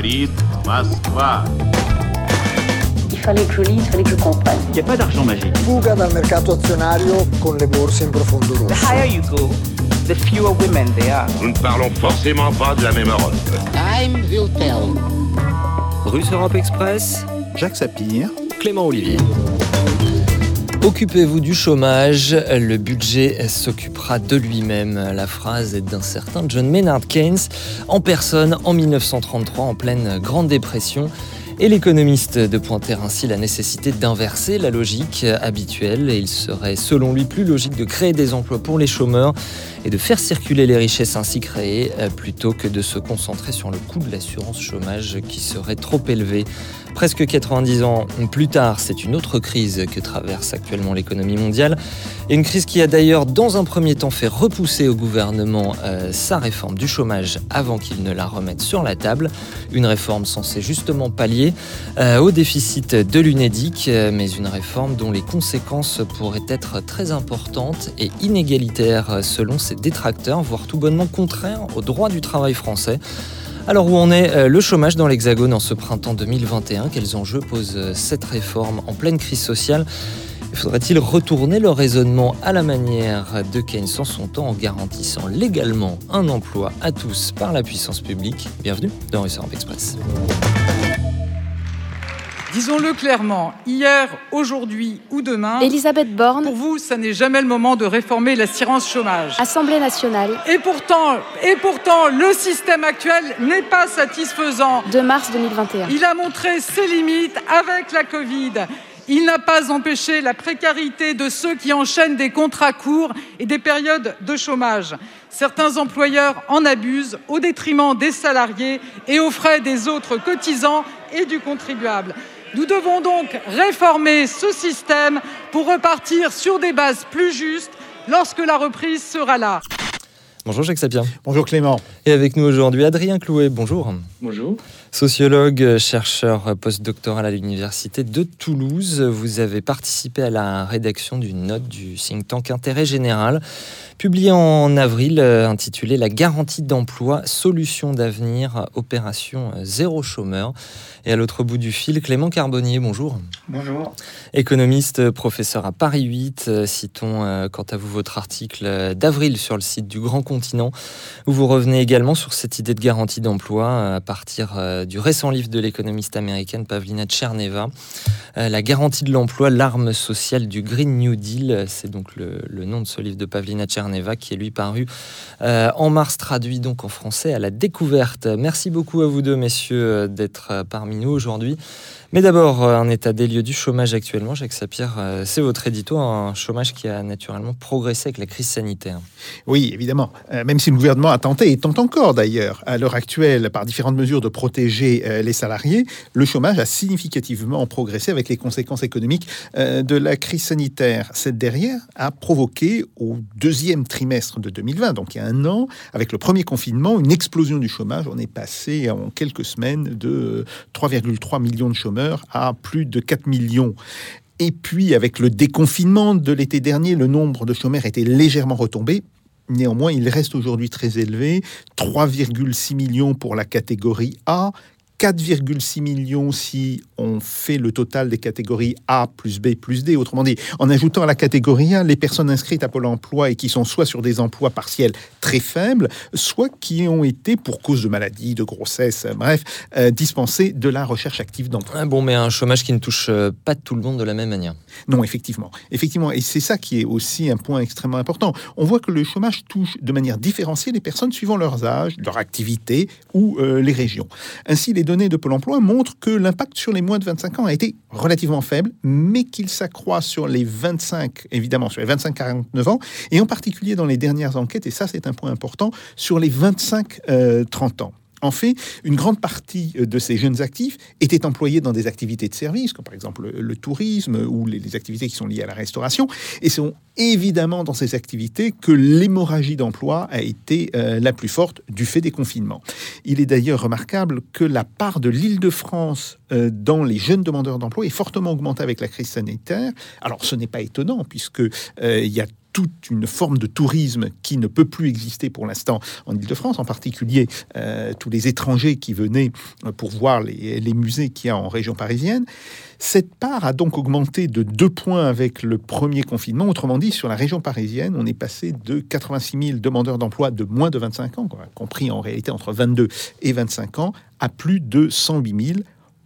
говорит Москва. Il fallait que je lise, il fallait que je comprenne. Il n'y a pas d'argent magique. Fuga dal mercato azionario con le borse in profondo rosso. The higher you go, the fewer women there are. Nous ne parlons forcément pas de la même Europe. Time will tell. Russe Europe Express, Jacques Sapir, Clément Olivier. Occupez-vous du chômage, le budget s'occupera de lui-même. La phrase est d'un certain John Maynard Keynes, en personne en 1933, en pleine Grande Dépression. Et l'économiste de pointer ainsi la nécessité d'inverser la logique habituelle. Il serait, selon lui, plus logique de créer des emplois pour les chômeurs et de faire circuler les richesses ainsi créées, plutôt que de se concentrer sur le coût de l'assurance chômage qui serait trop élevé. Presque 90 ans plus tard, c'est une autre crise que traverse actuellement l'économie mondiale. Et une crise qui a d'ailleurs, dans un premier temps, fait repousser au gouvernement euh, sa réforme du chômage avant qu'il ne la remette sur la table. Une réforme censée justement pallier euh, au déficit de l'UNEDIC, euh, mais une réforme dont les conséquences pourraient être très importantes et inégalitaires selon ses détracteurs, voire tout bonnement contraires au droit du travail français. Alors où en est le chômage dans l'Hexagone en ce printemps 2021 Quels enjeux pose cette réforme en pleine crise sociale? Faudrait-il retourner le raisonnement à la manière de Keynes en son temps en garantissant légalement un emploi à tous par la puissance publique? Bienvenue dans Russe Express. Disons-le clairement, hier, aujourd'hui ou demain, Elisabeth Borne, pour vous, ça n'est jamais le moment de réformer l'assurance chômage. Assemblée nationale, Et pourtant, et pourtant, le système actuel n'est pas satisfaisant. 2 mars 2021. Il a montré ses limites avec la Covid. Il n'a pas empêché la précarité de ceux qui enchaînent des contrats courts et des périodes de chômage. Certains employeurs en abusent au détriment des salariés et aux frais des autres cotisants et du contribuable. Nous devons donc réformer ce système pour repartir sur des bases plus justes lorsque la reprise sera là. Bonjour Jacques Sapien. Bonjour Clément. Et avec nous aujourd'hui Adrien Clouet, bonjour. Bonjour. Sociologue, chercheur postdoctoral à l'Université de Toulouse, vous avez participé à la rédaction d'une note du think tank Intérêt Général, publiée en avril, intitulée La garantie d'emploi, solution d'avenir, opération zéro chômeur. Et à l'autre bout du fil, Clément Carbonnier, bonjour. Bonjour. Économiste, professeur à Paris 8, citons quant à vous votre article d'avril sur le site du Grand Continent, où vous revenez également sur cette idée de garantie d'emploi à partir du récent livre de l'économiste américaine Pavlina Tcherneva, La garantie de l'emploi, l'arme sociale du Green New Deal. C'est donc le, le, nom de ce livre de Pavlina Tcherneva qui est lui paru euh, en mars, traduit donc en français à la découverte. Merci beaucoup à vous deux, messieurs, d'être parmi nous aujourd'hui. Mais d'abord, un état des lieux du chômage actuellement. Jacques Sapir, c'est votre édito, un chômage qui a naturellement progressé avec la crise sanitaire. Oui, évidemment. Euh, même si le gouvernement a tenté, et tente encore d'ailleurs, à l'heure actuelle, par différentes mesures de protéger euh, les salariés, le chômage a significativement progressé avec les conséquences économiques euh, de la crise sanitaire. Cette dernière a provoqué au deuxième trimestre de 2020, donc il y a un an, avec le premier confinement, une explosion du chômage. On est passé en quelques semaines de 3,3 millions de chômeurs à plus de 4 millions. Et puis, avec le déconfinement de l'été dernier, le nombre de chômeurs était légèrement retombé. Néanmoins, il reste aujourd'hui très élevé. 3,6 millions pour la catégorie A, 4,6 millions si on fait le total des catégories A plus B plus D. Autrement dit, en ajoutant à la catégorie A les personnes inscrites à Pôle emploi et qui sont soit sur des emplois partiels très faibles, soit qui ont été, pour cause de maladie, de grossesse, bref, euh, dispensées de la recherche active d'emploi. Ah bon, mais un chômage qui ne touche pas tout le monde de la même manière. Non, effectivement. Effectivement. Et c'est ça qui est aussi un point extrêmement important. On voit que le chômage touche de manière différenciée les personnes suivant leurs âges, leur activité ou euh, les régions. Ainsi, les données de Pôle emploi montrent que l'impact sur les moins de 25 ans a été relativement faible, mais qu'il s'accroît sur les 25, évidemment, sur les 25-49 ans, et en particulier dans les dernières enquêtes, et ça c'est un point important, sur les 25-30 euh, ans. En fait, une grande partie de ces jeunes actifs étaient employés dans des activités de service, comme par exemple le, tourisme ou les, activités qui sont liées à la restauration, et sont évidemment dans ces activités que l'hémorragie d'emploi a été euh, la plus forte du fait des confinements. Il est d'ailleurs remarquable que la part de l'Île-de-France euh, dans les jeunes demandeurs d'emploi est fortement augmentée avec la crise sanitaire. Alors ce n'est pas étonnant puisque euh, il y a toute une forme de tourisme qui ne peut plus exister pour l'instant en Ile-de-France, en particulier euh, tous les étrangers qui venaient euh, pour voir les, les musées qu'il y a en région parisienne. Cette part a donc augmenté de deux points avec le premier confinement. Autrement dit, sur la région parisienne, on est passé de 86 000 demandeurs d'emploi de moins de 25 ans, compris en réalité entre 22 et 25 ans, à plus de 108 000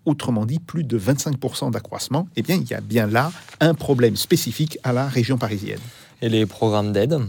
autrement dit plus de 25% d'accroissement, eh bien, il y a bien là un problème spécifique à la région parisienne. Et les programmes d'aide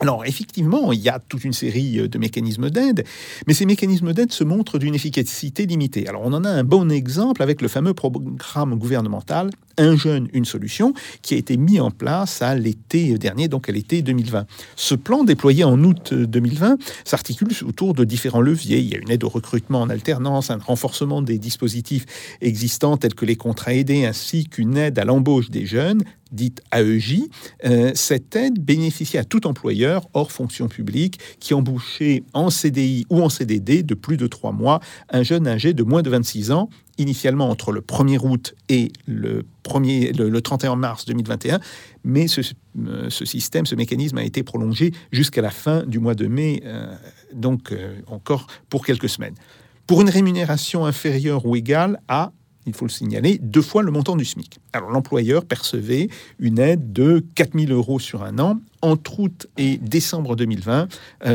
alors effectivement, il y a toute une série euh, de mécanismes d'aide, mais ces mécanismes d'aide se montrent d'une efficacité limitée. Alors on en a un bon exemple avec le fameux programme gouvernemental Un jeune, une solution, qui a été mis en place à l'été dernier, donc à l'été 2020. Ce plan déployé en août 2020 s'articule autour de différents leviers. Il y a une aide au recrutement en alternance, un renforcement des dispositifs existants tels que les contrats aidés, ainsi qu'une aide à l'embauche des jeunes, dite AEJ, euh, cette aide bénéficiait à tout employeur hors fonction publique qui embauchait en CDI ou en CDD de plus de trois mois un jeune âgé de moins de 26 ans, initialement entre le 1er août et le, 1er, le, 31 mars 2021, mais ce, euh, ce, système, ce mécanisme a été prolongé jusqu'à la fin du mois de mai, euh, donc encore pour quelques semaines. Pour une rémunération inférieure ou égale à il faut le signaler, deux fois le montant du SMIC. Alors l'employeur percevait une aide de 4000 euros sur un an. Entre août et décembre 2020,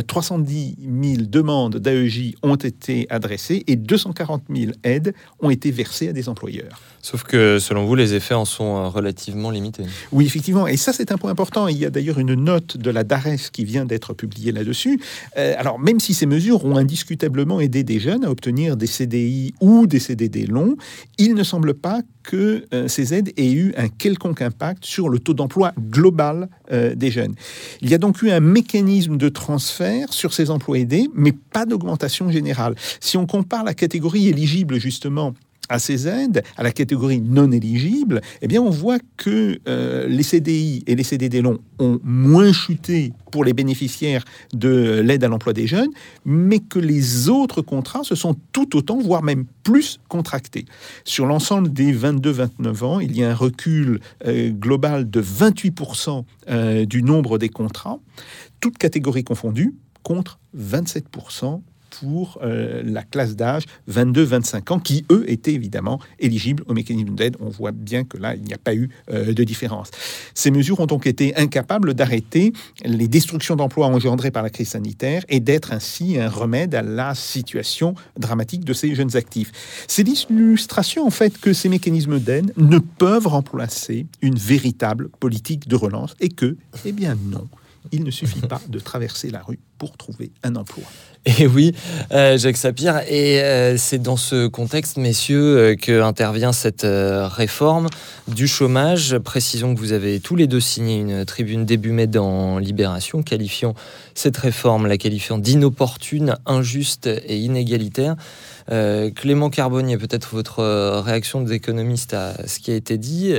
310 000 demandes d'AEJ ont été adressées et 240 000 aides ont été versées à des employeurs. Sauf que selon vous, les effets en sont euh, relativement limités. Oui, effectivement. Et ça, c'est un point important. Il y a d'ailleurs une note de la DARES qui vient d'être publiée là-dessus. Euh, alors, même si ces mesures ont indiscutablement aidé des jeunes à obtenir des CDI ou des CDD longs, il ne semble pas que euh, ces aides aient eu un quelconque impact sur le taux d'emploi global des jeunes. Il y a donc eu un mécanisme de transfert sur ces emplois aidés, mais pas d'augmentation générale. Si on compare la catégorie éligible justement à ces aides, à la catégorie non éligible, eh bien, on voit que euh, les CDI et les CDD longs ont moins chuté pour les bénéficiaires de l'aide à l'emploi des jeunes, mais que les autres contrats se sont tout autant, voire même plus contractés. Sur l'ensemble des 22-29 ans, il y a un recul euh, global de 28% euh, du nombre des contrats, toutes catégories confondues, contre 27% pour euh, la classe d'âge 22-25 ans, qui, eux, étaient évidemment éligibles au mécanisme d'aide. On voit bien que là, il n'y a pas eu euh, de différence. Ces mesures ont donc été incapables d'arrêter les destructions d'emplois engendrées par la crise sanitaire et d'être ainsi un remède à la situation dramatique de ces jeunes actifs. C'est l'illustration, en fait, que ces mécanismes d'aide ne peuvent remplacer une véritable politique de relance et que, eh bien non, il ne suffit pas de traverser la rue pour trouver un emploi. Et oui, euh, Jacques Sapir, et euh, c'est dans ce contexte, messieurs, euh, que intervient cette réforme du chômage. Précisons que vous avez tous les deux signé une tribune début mai dans Libération, qualifiant cette réforme, la qualifiant d'inopportune, injuste et inégalitaire. Clément Carbonnier, peut-être votre réaction d'économiste à ce qui a été dit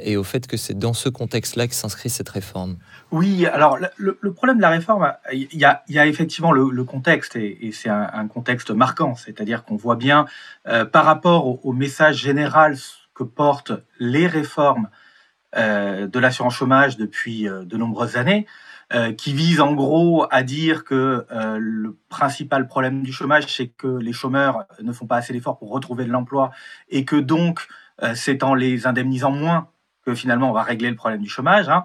et au fait que c'est dans ce contexte-là que s'inscrit cette réforme? Oui, alors le, problème de la réforme, il y a, effectivement le, contexte et, c'est un, contexte marquant, c'est-à-dire qu'on voit bien euh, par rapport au, message général que portent les réformes euh, de l'assurance chômage depuis de nombreuses années, euh, qui vise en gros à dire que euh, le principal problème du chômage, c'est que les chômeurs ne font pas assez d'efforts pour retrouver de l'emploi et que donc euh, c'est en les indemnisant moins que finalement on va régler le problème du chômage. Hein.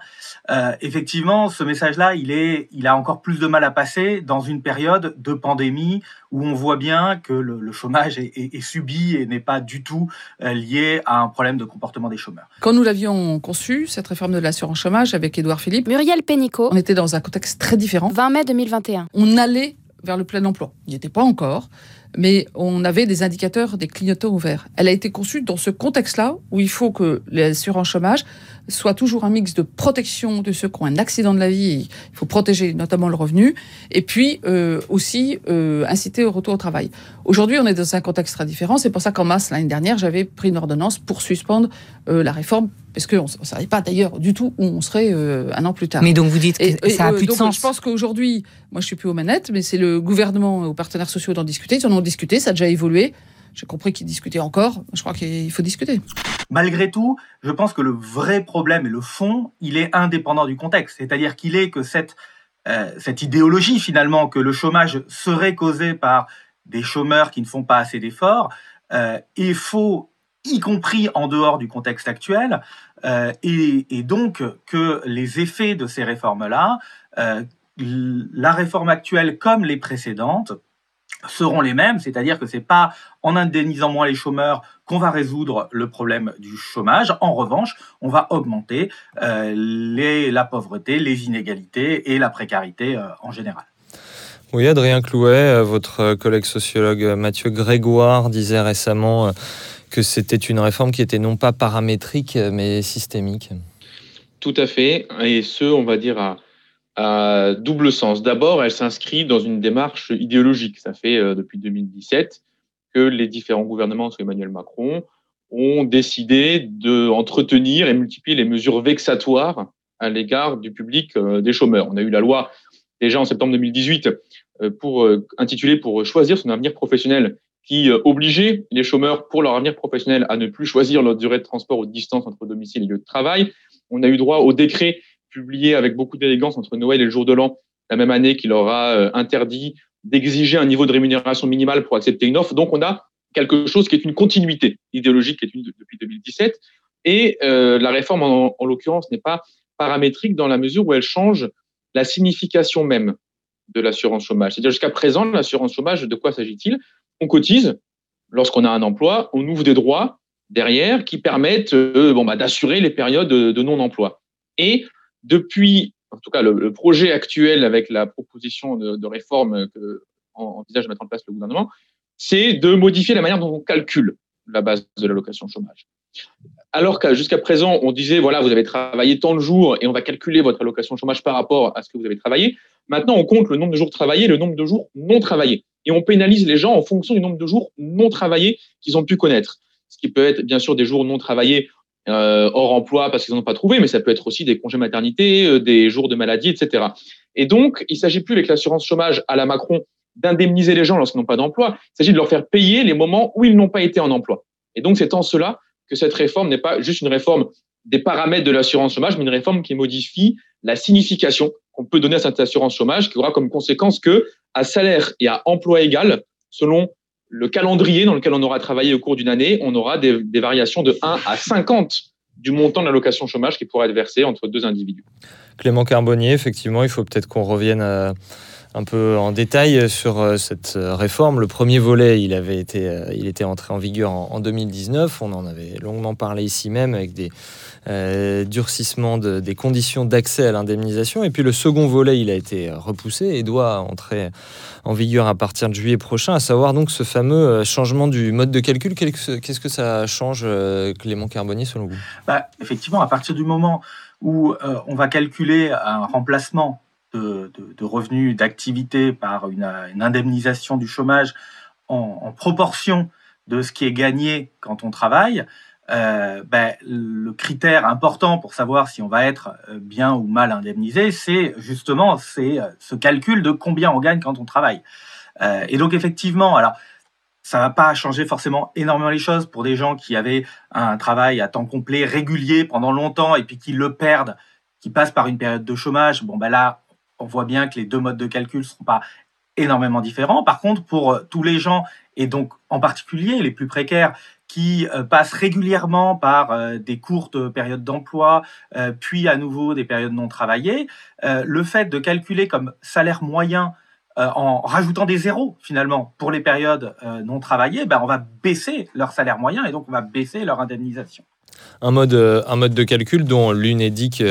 Euh, effectivement, ce message-là, il est, il a encore plus de mal à passer dans une période de pandémie où on voit bien que le, le chômage est, est, est, subi et n'est pas du tout euh, lié à un problème de comportement des chômeurs. Quand nous l'avions conçu, cette réforme de l'assurance chômage avec Édouard Philippe, Muriel Pénicaud, on était dans un contexte très différent. 20 mai 2021. On allait vers le plein emploi. Il n'y était pas encore mais on avait des indicateurs, des clignotants ouverts. Elle a été conçue dans ce contexte-là où il faut que l'assurance chômage soit toujours un mix de protection de ceux qui ont un accident de la vie, il faut protéger notamment le revenu, et puis euh, aussi euh, inciter au retour au travail. Aujourd'hui, on est dans un contexte très différent. C'est pour ça qu'en mars l'année dernière, j'avais pris une ordonnance pour suspendre euh, la réforme parce qu'on ne savait pas d'ailleurs du tout où on serait un an plus tard. Mais donc vous dites que et, ça a plus donc, de sens. Je pense qu'aujourd'hui, moi je suis plus aux manettes, mais c'est le gouvernement aux partenaires sociaux d'en discuter. Ils en ont discuté, ça a déjà évolué. J'ai compris qu'ils discutaient encore. Je crois qu'il faut discuter. malgré tout, je pense que le vrai problème et le fond, il est indépendant du contexte. C'est-à-dire qu'il est que cette, euh, cette idéologie, finalement, que le chômage serait causé par des chômeurs qui ne font pas assez d'efforts, euh, est faux, y compris en dehors du contexte actuel, euh, et, donc que les effets de ces réformes-là, la réforme actuelle comme les précédentes, seront les mêmes, c'est-à-dire que c'est pas en indemnisant moins les chômeurs qu'on va résoudre le problème du chômage. En revanche, on va augmenter euh, les, la pauvreté, les inégalités et la précarité euh, en général. Oui, Adrien Clouet, euh, votre collègue sociologue Mathieu Grégoire disait récemment que c'était une réforme qui était non pas paramétrique mais systémique. Tout à fait, et ce, on va dire à à double sens. D'abord, elle s'inscrit dans une démarche idéologique. Ça fait euh, depuis 2017 que les différents gouvernements sous Emmanuel Macron ont décidé d'entretenir et multiplier les mesures vexatoires à l'égard du public euh, des chômeurs. On a eu la loi déjà en septembre 2018 euh, pour intituler pour choisir son avenir professionnel qui obligeait les chômeurs pour leur avenir professionnel à ne plus choisir leur durée de transport ou de distance entre domicile et lieu de travail. On a eu droit au décret publié avec beaucoup d'élégance entre Noël et le jour de l'an la même année qui leur a euh, interdit d'exiger un niveau de rémunération minimale pour accepter une offre. Donc on a quelque chose qui est une continuité idéologique qui est une depuis 2017. Et euh, la réforme, en, en l'occurrence, n'est pas paramétrique dans la mesure où elle change la signification même de l'assurance chômage. C'est-à-dire jusqu'à présent, l'assurance chômage, de quoi s'agit-il? On cotise lorsqu'on a un emploi, on ouvre des droits derrière qui permettent euh, bon, bah, d'assurer les périodes de, de non-emploi. Et depuis, en tout cas, le, projet actuel avec la proposition de, réforme que envisage de mettre en place le gouvernement, c'est de modifier la manière dont on calcule la base de l'allocation chômage. Alors que jusqu'à présent, on disait, voilà, vous avez travaillé tant de jours et on va calculer votre allocation chômage par rapport à ce que vous avez travaillé. Maintenant, on compte le nombre de jours travaillés, le nombre de jours non travaillés. Et on pénalise les gens en fonction du nombre de jours non travaillés qu'ils ont pu connaître. Ce qui peut être, bien sûr, des jours non travaillés euh, hors emploi parce qu'ils n'ont pas trouvé, mais ça peut être aussi des congés maternité, euh, des jours de maladie, etc. Et donc, il s'agit plus avec l'assurance chômage à la Macron d'indemniser les gens lorsqu'ils n'ont pas d'emploi. Il s'agit de leur faire payer les moments où ils n'ont pas été en emploi. Et donc, c'est en cela que cette réforme n'est pas juste une réforme des paramètres de l'assurance chômage, mais une réforme qui modifie la signification qu'on peut donner à cette assurance chômage, qui aura comme conséquence que, à salaire et à emploi égal, selon le calendrier dans lequel on aura travaillé au cours d'une année, on aura des, variations de 1 à 50 du montant de l'allocation chômage qui pourra être versé entre deux individus. Clément Carbonnier, effectivement, il faut peut-être qu'on revienne euh, un peu en détail sur euh, cette euh, réforme. Le premier volet, il avait été, il était entré en vigueur en 2019. On en avait longuement parlé ici même avec des euh, durcissement des conditions d'accès à l'indemnisation. Et puis le second volet, il a été repoussé et doit entrer en vigueur à partir de juillet prochain, à savoir donc ce fameux euh, changement du mode de calcul. Qu'est-ce que ça change, euh, Clément Carbonnier, selon vous? Bah, Effectivement, à partir du moment où on va calculer un remplacement de, revenus d'activité par une, indemnisation du chômage en, proportion de ce qui est gagné quand on travaille, euh, ben, le critère important pour savoir si on va être euh, bien ou mal indemnisé, c'est justement c'est euh, ce calcul de combien on gagne quand on travaille. Et donc effectivement, alors ça va pas changer forcément énormément les choses pour des gens qui avaient un travail à temps complet régulier pendant longtemps et puis qui le perdent, qui passent par une période de chômage. Bon ben là, on voit bien que les deux modes de calcul seront pas énormément différents. Par contre, pour tous les gens et donc en particulier les plus précaires qui euh, passent régulièrement par euh, des courtes périodes d'emploi, euh, puis à nouveau des périodes non travaillées, le fait de calculer comme salaire moyen en rajoutant des zéros finalement pour les périodes non travaillées, ben, on va baisser leur salaire moyen et donc on va baisser leur indemnisation. Un mode, un mode de calcul dont l'UNEDIC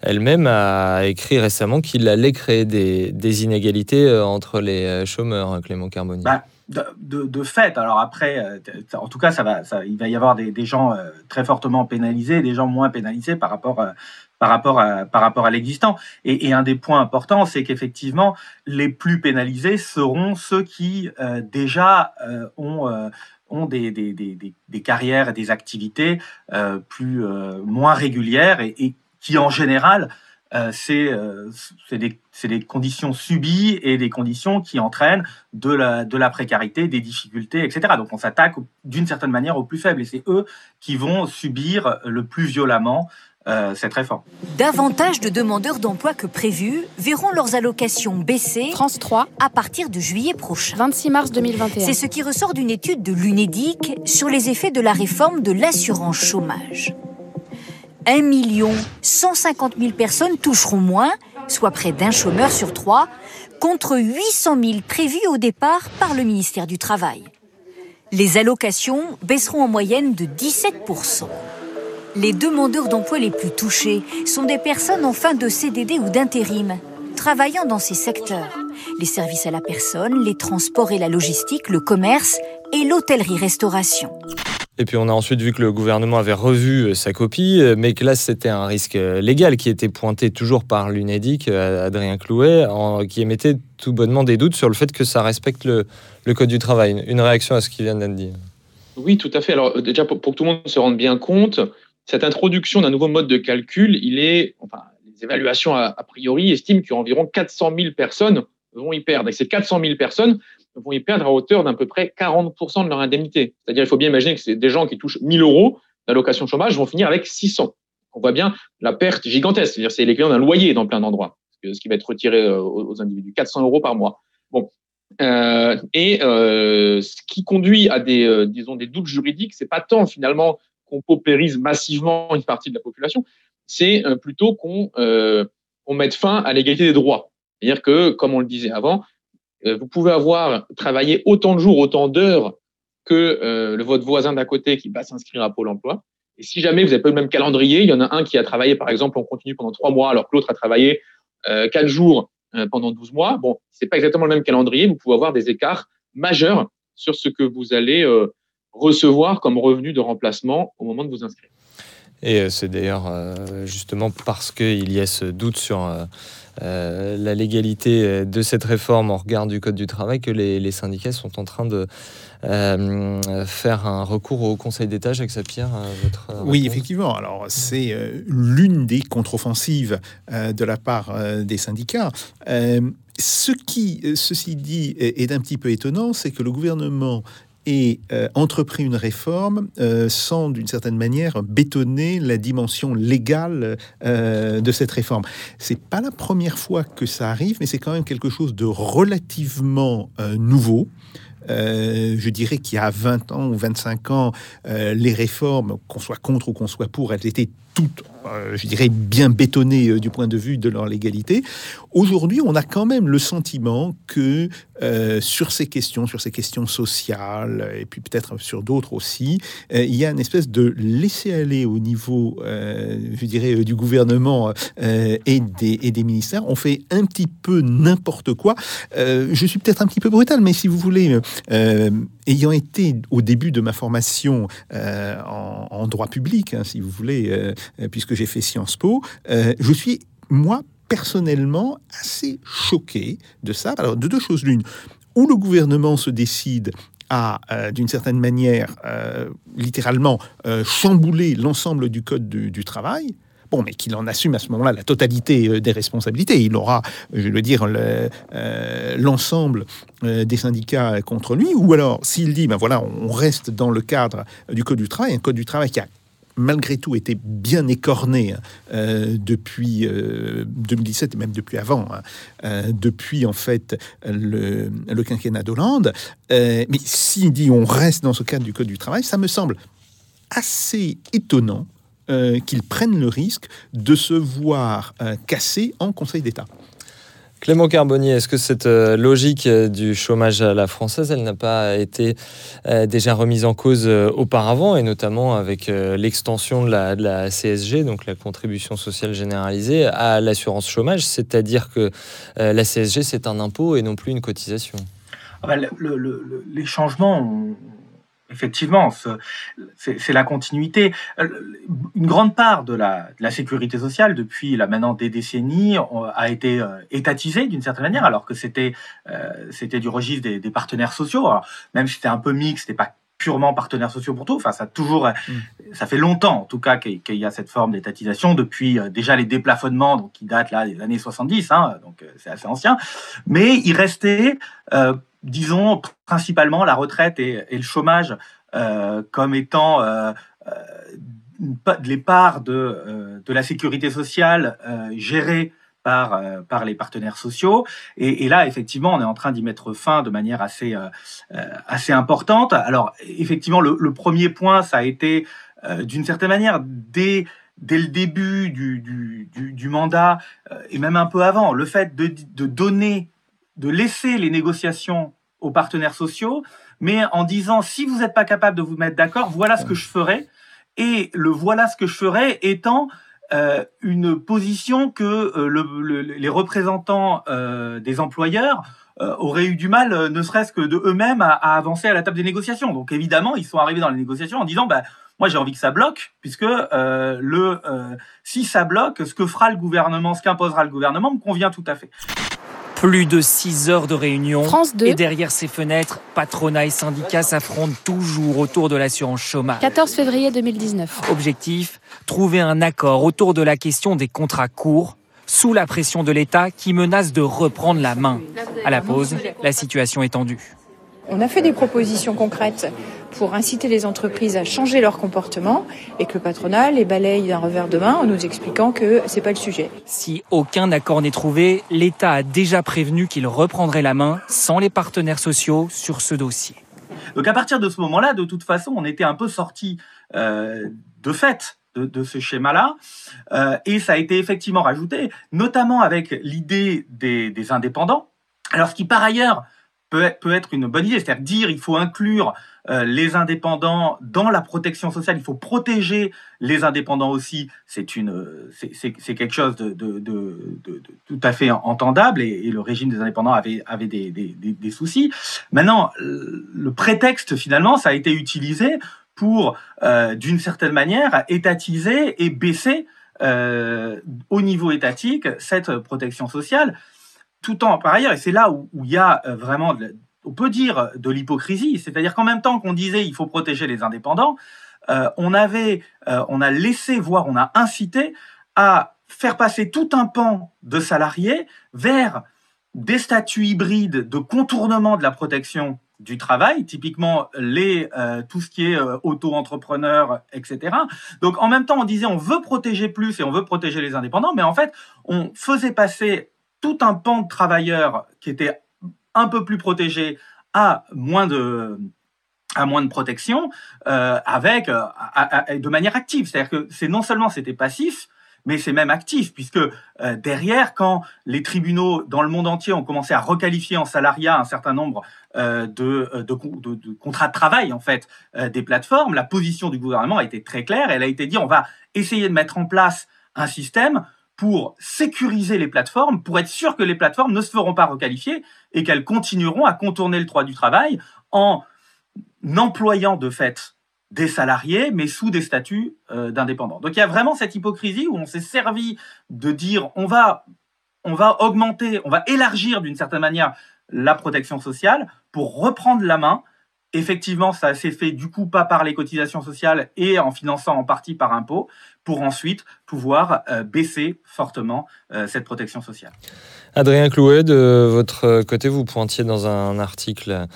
elle-même a écrit récemment qu'il allait créer des, des inégalités entre les chômeurs, Clément Carboni. Bah, de, de, fait. Alors après, euh, en tout cas, ça va, ça, il va y avoir des, des gens euh, très fortement pénalisés, des gens moins pénalisés par rapport, euh, par rapport à, par rapport à l'existant. Et, un des points importants, c'est qu'effectivement, les plus pénalisés seront ceux qui déjà ont ont des, des, des, des, carrières et des activités plus moins régulières et, qui en général euh, c'est euh, c'est des, c'est des conditions subies et des conditions qui entraînent de la, de la précarité, des difficultés, etc. Donc on s'attaque d'une certaine manière aux plus faibles et c'est eux qui vont subir le plus violemment euh, cette réforme. Davantage de demandeurs d'emploi que prévu verront leurs allocations baisser France 3 à partir de juillet prochain. 26 mars 2021. C'est ce qui ressort d'une étude de l'UNEDIC sur les effets de la réforme de l'assurance chômage. 1 million 150 000 personnes toucheront moins, soit près d'un chômeur sur trois, contre 800 000 prévus au départ par le ministère du Travail. Les allocations baisseront en moyenne de 17 les demandeurs d'emploi les plus touchés sont des personnes en fin de CDD ou d'intérim, travaillant dans ces secteurs. Les services à la personne, les transports et la logistique, le commerce et l'hôtellerie-restauration. Et puis on a ensuite vu que le gouvernement avait revu euh, sa copie, euh, mais que là c'était un risque euh, légal qui était pointé toujours par l'UNEDIC, Adrien Clouet, qui émettait tout bonnement des doutes sur le fait que ça respecte le, Code du travail. Une réaction à ce qu'il vient de dire. Oui, tout à fait. Alors déjà, pour, pour, que tout le monde se rende bien compte, cette introduction d'un nouveau mode de calcul, il est, enfin, les évaluations a, priori estiment qu'environ 400 000 personnes vont y perdre. Et ces 400 000 personnes vont y perdre à hauteur d'à peu près 40% de leur indemnité. C'est-à-dire, il faut bien imaginer que c'est des gens qui touchent 1000 euros d'allocation chômage vont finir avec 600. On voit bien la perte gigantesque. C'est-à-dire, c'est l'équivalent d'un loyer dans plein d'endroits, ce qui va être retiré euh, aux individus. 400 euros par mois. Bon. Euh, et euh, ce qui conduit à des, euh, disons, des doutes juridiques, c'est pas tant finalement qu'on paupérise massivement une partie de la population, c'est euh, plutôt qu'on euh, mette fin à l'égalité des droits. C'est-à-dire que, comme on le disait avant, euh, vous pouvez avoir travaillé autant de jours, autant d'heures que le, votre voisin d'à côté qui va s'inscrire à Pôle emploi. Et si jamais vous n'avez pas le même calendrier, il y en a un qui a travaillé, par exemple, en continu pendant trois mois, alors que l'autre a travaillé quatre jours pendant 12 mois. Bon, c'est pas exactement le même calendrier. Vous pouvez avoir des écarts majeurs sur ce que vous allez recevoir comme revenu de remplacement au moment de vous inscrire. Et euh, c'est d'ailleurs euh, justement parce qu'il y a ce doute sur euh, la légalité de cette réforme en regard du Code du travail que les, syndicats sont en train de faire un recours au Conseil d'État. Jacques Sapir, votre. Oui, effectivement. Alors, c'est l'une des contre-offensives de la part des syndicats. ce qui, ceci dit, est un petit peu étonnant, c'est que le gouvernement euh, entrepris une réforme euh, sans, d'une certaine manière, bétonner la dimension légale euh, de cette réforme. C'est pas la première fois que ça arrive, mais c'est quand même quelque chose de relativement nouveau. je dirais qu'il y a 20 ans ou 25 ans, les réformes, qu'on soit contre ou qu'on soit pour, elles étaient toutes je dirais, bien bétonné euh, du point de vue de leur légalité. Aujourd'hui, on a quand même le sentiment que euh, sur ces questions, sur ces questions sociales, et puis peut-être sur d'autres aussi, il y a une espèce de laisser-aller au niveau, je dirais, du gouvernement et, des, et des ministères. On fait un petit peu n'importe quoi. je suis peut-être un petit peu brutal, mais si vous voulez, ayant été au début de ma formation en, droit public, hein, si vous voulez, puisque j'ai fait Sciences Po, euh, je suis, moi, personnellement, assez choqué de ça. Alors, de deux choses l'une. Où le gouvernement se décide à, euh, d'une certaine manière, euh, littéralement, chambouler l'ensemble du code du, travail, bon, mais qu'il en assume à ce moment-là la totalité des responsabilités. Il aura, je veux dire, l'ensemble des syndicats contre lui. Ou alors, s'il dit, ben voilà, on reste dans le cadre du code du travail, un code du travail qui a malgré tout été bien écorné hein, euh, depuis 2017 euh, et même depuis avant, hein, euh, depuis en fait le, quinquennat d'Hollande. mais s'il dit on reste dans ce cadre du Code du travail, ça me semble assez étonnant qu'ils prennent le risque de se voir cassé en Conseil d'État. Clément Carbonnier, est-ce que cette euh, logique euh, du chômage à la française, elle n'a pas été euh, déjà remise en cause auparavant, et notamment avec l'extension de la, CSG, donc la contribution sociale généralisée, à l'assurance chômage, c'est-à-dire que la CSG, c'est un impôt et non plus une cotisation? Ah bah, Les changements Effectivement, c'est la continuité. Euh, une grande part de la, sécurité sociale, depuis là maintenant des décennies, a été euh, étatisée d'une certaine manière, alors que c'était euh, c'était du registre des, partenaires sociaux. même si c'était un peu mixte, c'était pas purement partenaires sociaux pour tout. Enfin, ça a toujours, ça fait longtemps, en tout cas, qu'il y a cette forme d'étatisation depuis déjà les déplafonnements, donc qui datent là des années 70, hein, donc c'est assez ancien. Mais il restait, euh, disons, principalement la retraite et, le chômage euh, comme étant euh, euh, les parts de, de la sécurité sociale gérées par, par les partenaires sociaux. Et, là, effectivement, on est en train d'y mettre fin de manière assez, assez importante. Alors, effectivement, le, premier point, ça a été, d'une certaine manière, dès, dès le début du, du, mandat, et même un peu avant, le fait de, de donner, de laisser les négociations aux partenaires sociaux, mais en disant, si vous n'êtes pas capable de vous mettre d'accord, voilà ce que je ferai. Et le voilà ce que je ferai étant euh, une position que euh, le- le- les représentants euh, des employeurs auraient eu du mal, ne serait-ce que de eux-mêmes, à, avancer à la table des négociations. Donc évidemment, ils sont arrivés dans les négociations en disant, bah, moi j'ai envie que ça bloque, puisque le si ça bloque, ce que fera le gouvernement, ce qu'imposera le gouvernement, me convient tout à fait. Plus de 6 heures de réunion. France 2. Et derrière ces fenêtres, patronat et syndicats s'affrontent toujours autour de l'assurance chômage. 14 février 2019. Objectif, trouver un accord autour de la question des contrats courts, sous la pression de l'État qui menace de reprendre la main. À la pause, la situation est tendue. On a fait des propositions concrètes pour inciter les entreprises à changer leur comportement et que le patronat les balaye d'un revers de main en nous expliquant que c'est pas le sujet. Si aucun accord n'est trouvé, l'État a déjà prévenu qu'il reprendrait la main sans les partenaires sociaux sur ce dossier. Donc à partir de ce moment-là, de toute façon, on était un peu sorti euh, de fait de, de ce schéma-là, euh, et ça a été effectivement rajouté, notamment avec l'idée des, des indépendants. Alors ce qui par ailleurs peut peut être une bonne idée, c'est-à-dire dire il faut inclure euh, les indépendants dans la protection sociale, il faut protéger les indépendants aussi, c'est une, c'est- c'est quelque chose de, de, de, de- tout à fait entendable et, le régime des indépendants avait, avait des, des, des, des soucis. Maintenant, le prétexte finalement, ça a été utilisé pour, euh, d'une certaine manière, étatiser et baisser euh, au niveau étatique cette protection sociale, tout en par ailleurs, et c'est là où il y a euh, vraiment, on peut dire, de l'hypocrisie, c'est-à-dire qu'en même temps qu'on disait il faut protéger les indépendants, euh, on avait, euh, on a laissé voir, on a incité à faire passer tout un pan de salariés vers des statuts hybrides de contournement de la protection du travail, typiquement les, euh, tout ce qui est euh, auto-entrepreneur, etc. Donc en même temps, on disait on veut protéger plus et on veut protéger les indépendants, mais en fait, on faisait passer tout un pan de travailleurs qui était un peu plus protégés à moins de protection euh, avec euh, de manière active. C'est-à-dire que c'est non seulement c'était passif, mais c'est même actif, puisque euh, derrière, quand les tribunaux dans le monde entier ont commencé à requalifier en salariat un certain nombre de, de, con- de- de contrats de travail en fait des plateformes, la position du gouvernement a été très claire. Elle a été dit on va essayer de mettre en place un système pour sécuriser les plateformes, pour être sûr que les plateformes ne se feront pas requalifier et qu'elles continueront à contourner le droit du travail en employant de fait des salariés, mais sous des statuts euh, d'indépendants. Donc il y a vraiment cette hypocrisie où on s'est servi de dire on va, on va augmenter, on va élargir d'une certaine manière la protection sociale pour reprendre la main. Effectivement, ça s'est fait du coup pas par les cotisations sociales et en finançant en partie par impôt, pour ensuite pouvoir euh, baisser fortement euh, cette protection sociale. Adrien Clouet, de votre côté, vous pointiez dans un article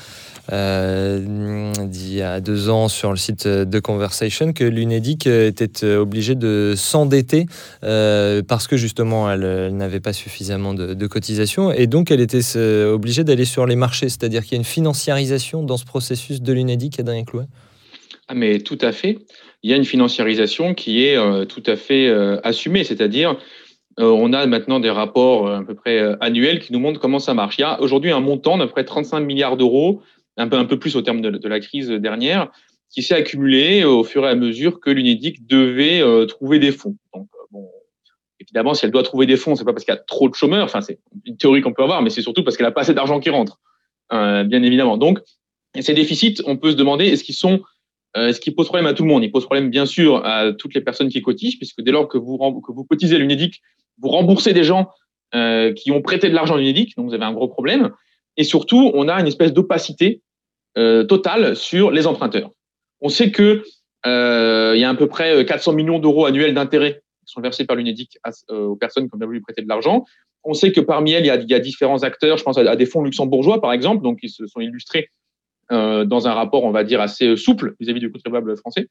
euh, d'il y a deux ans sur le site de Conversation que l'UNEDIC était obligée de s'endetter euh, parce que justement elle, elle n'avait pas suffisamment de, de cotisations et donc elle était euh, obligée d'aller sur les marchés, c'est-à-dire qu'il y a une financiarisation dans ce processus de l'UNEDIC, Adrien Clouet? Ah, mais tout à fait. Il y a une financiarisation qui est euh, tout à fait euh, assumée, c'est-à-dire euh, on a maintenant des rapports à peu près annuels qui nous montrent comment ça marche. Il y a aujourd'hui un montant d'à peu près 35 milliards d'euros, un peu, un peu plus au terme de, la crise dernière, qui s'est accumulé au fur et à mesure que l'UNEDIC devait trouver des fonds. Donc, bon, évidemment, si elle doit trouver des fonds, c'est pas parce qu'il y a trop de chômeurs, enfin c'est une théorie qu'on peut avoir, mais c'est surtout parce qu'elle a pas assez d'argent qui rentre, bien évidemment. Donc, ces déficits, on peut se demander est-ce qu'ils sont euh, est-ce qu'ils posent problème à tout le monde Ils posent problème, bien sûr, à toutes les personnes qui cotisent, puisque dès lors que vous, que vous cotisez l'UNEDIC, vous remboursez des gens euh, qui ont prêté de l'argent à l'UNEDIC, donc vous avez un gros problème. Et surtout, on a une espèce d'opacité euh, totale sur les emprunteurs. On sait que euh, il y a à peu près 400 millions d'euros annuels d'intérêts qui sont versés par l'UNEDIC aux personnes qui ont voulu prêter de l'argent. On sait que parmi elles, il y a, il y a différents acteurs. Je pense à, des fonds luxembourgeois, par exemple, donc qui se sont illustrés euh, dans un rapport, on va dire, assez souple vis-à-vis du contribuable français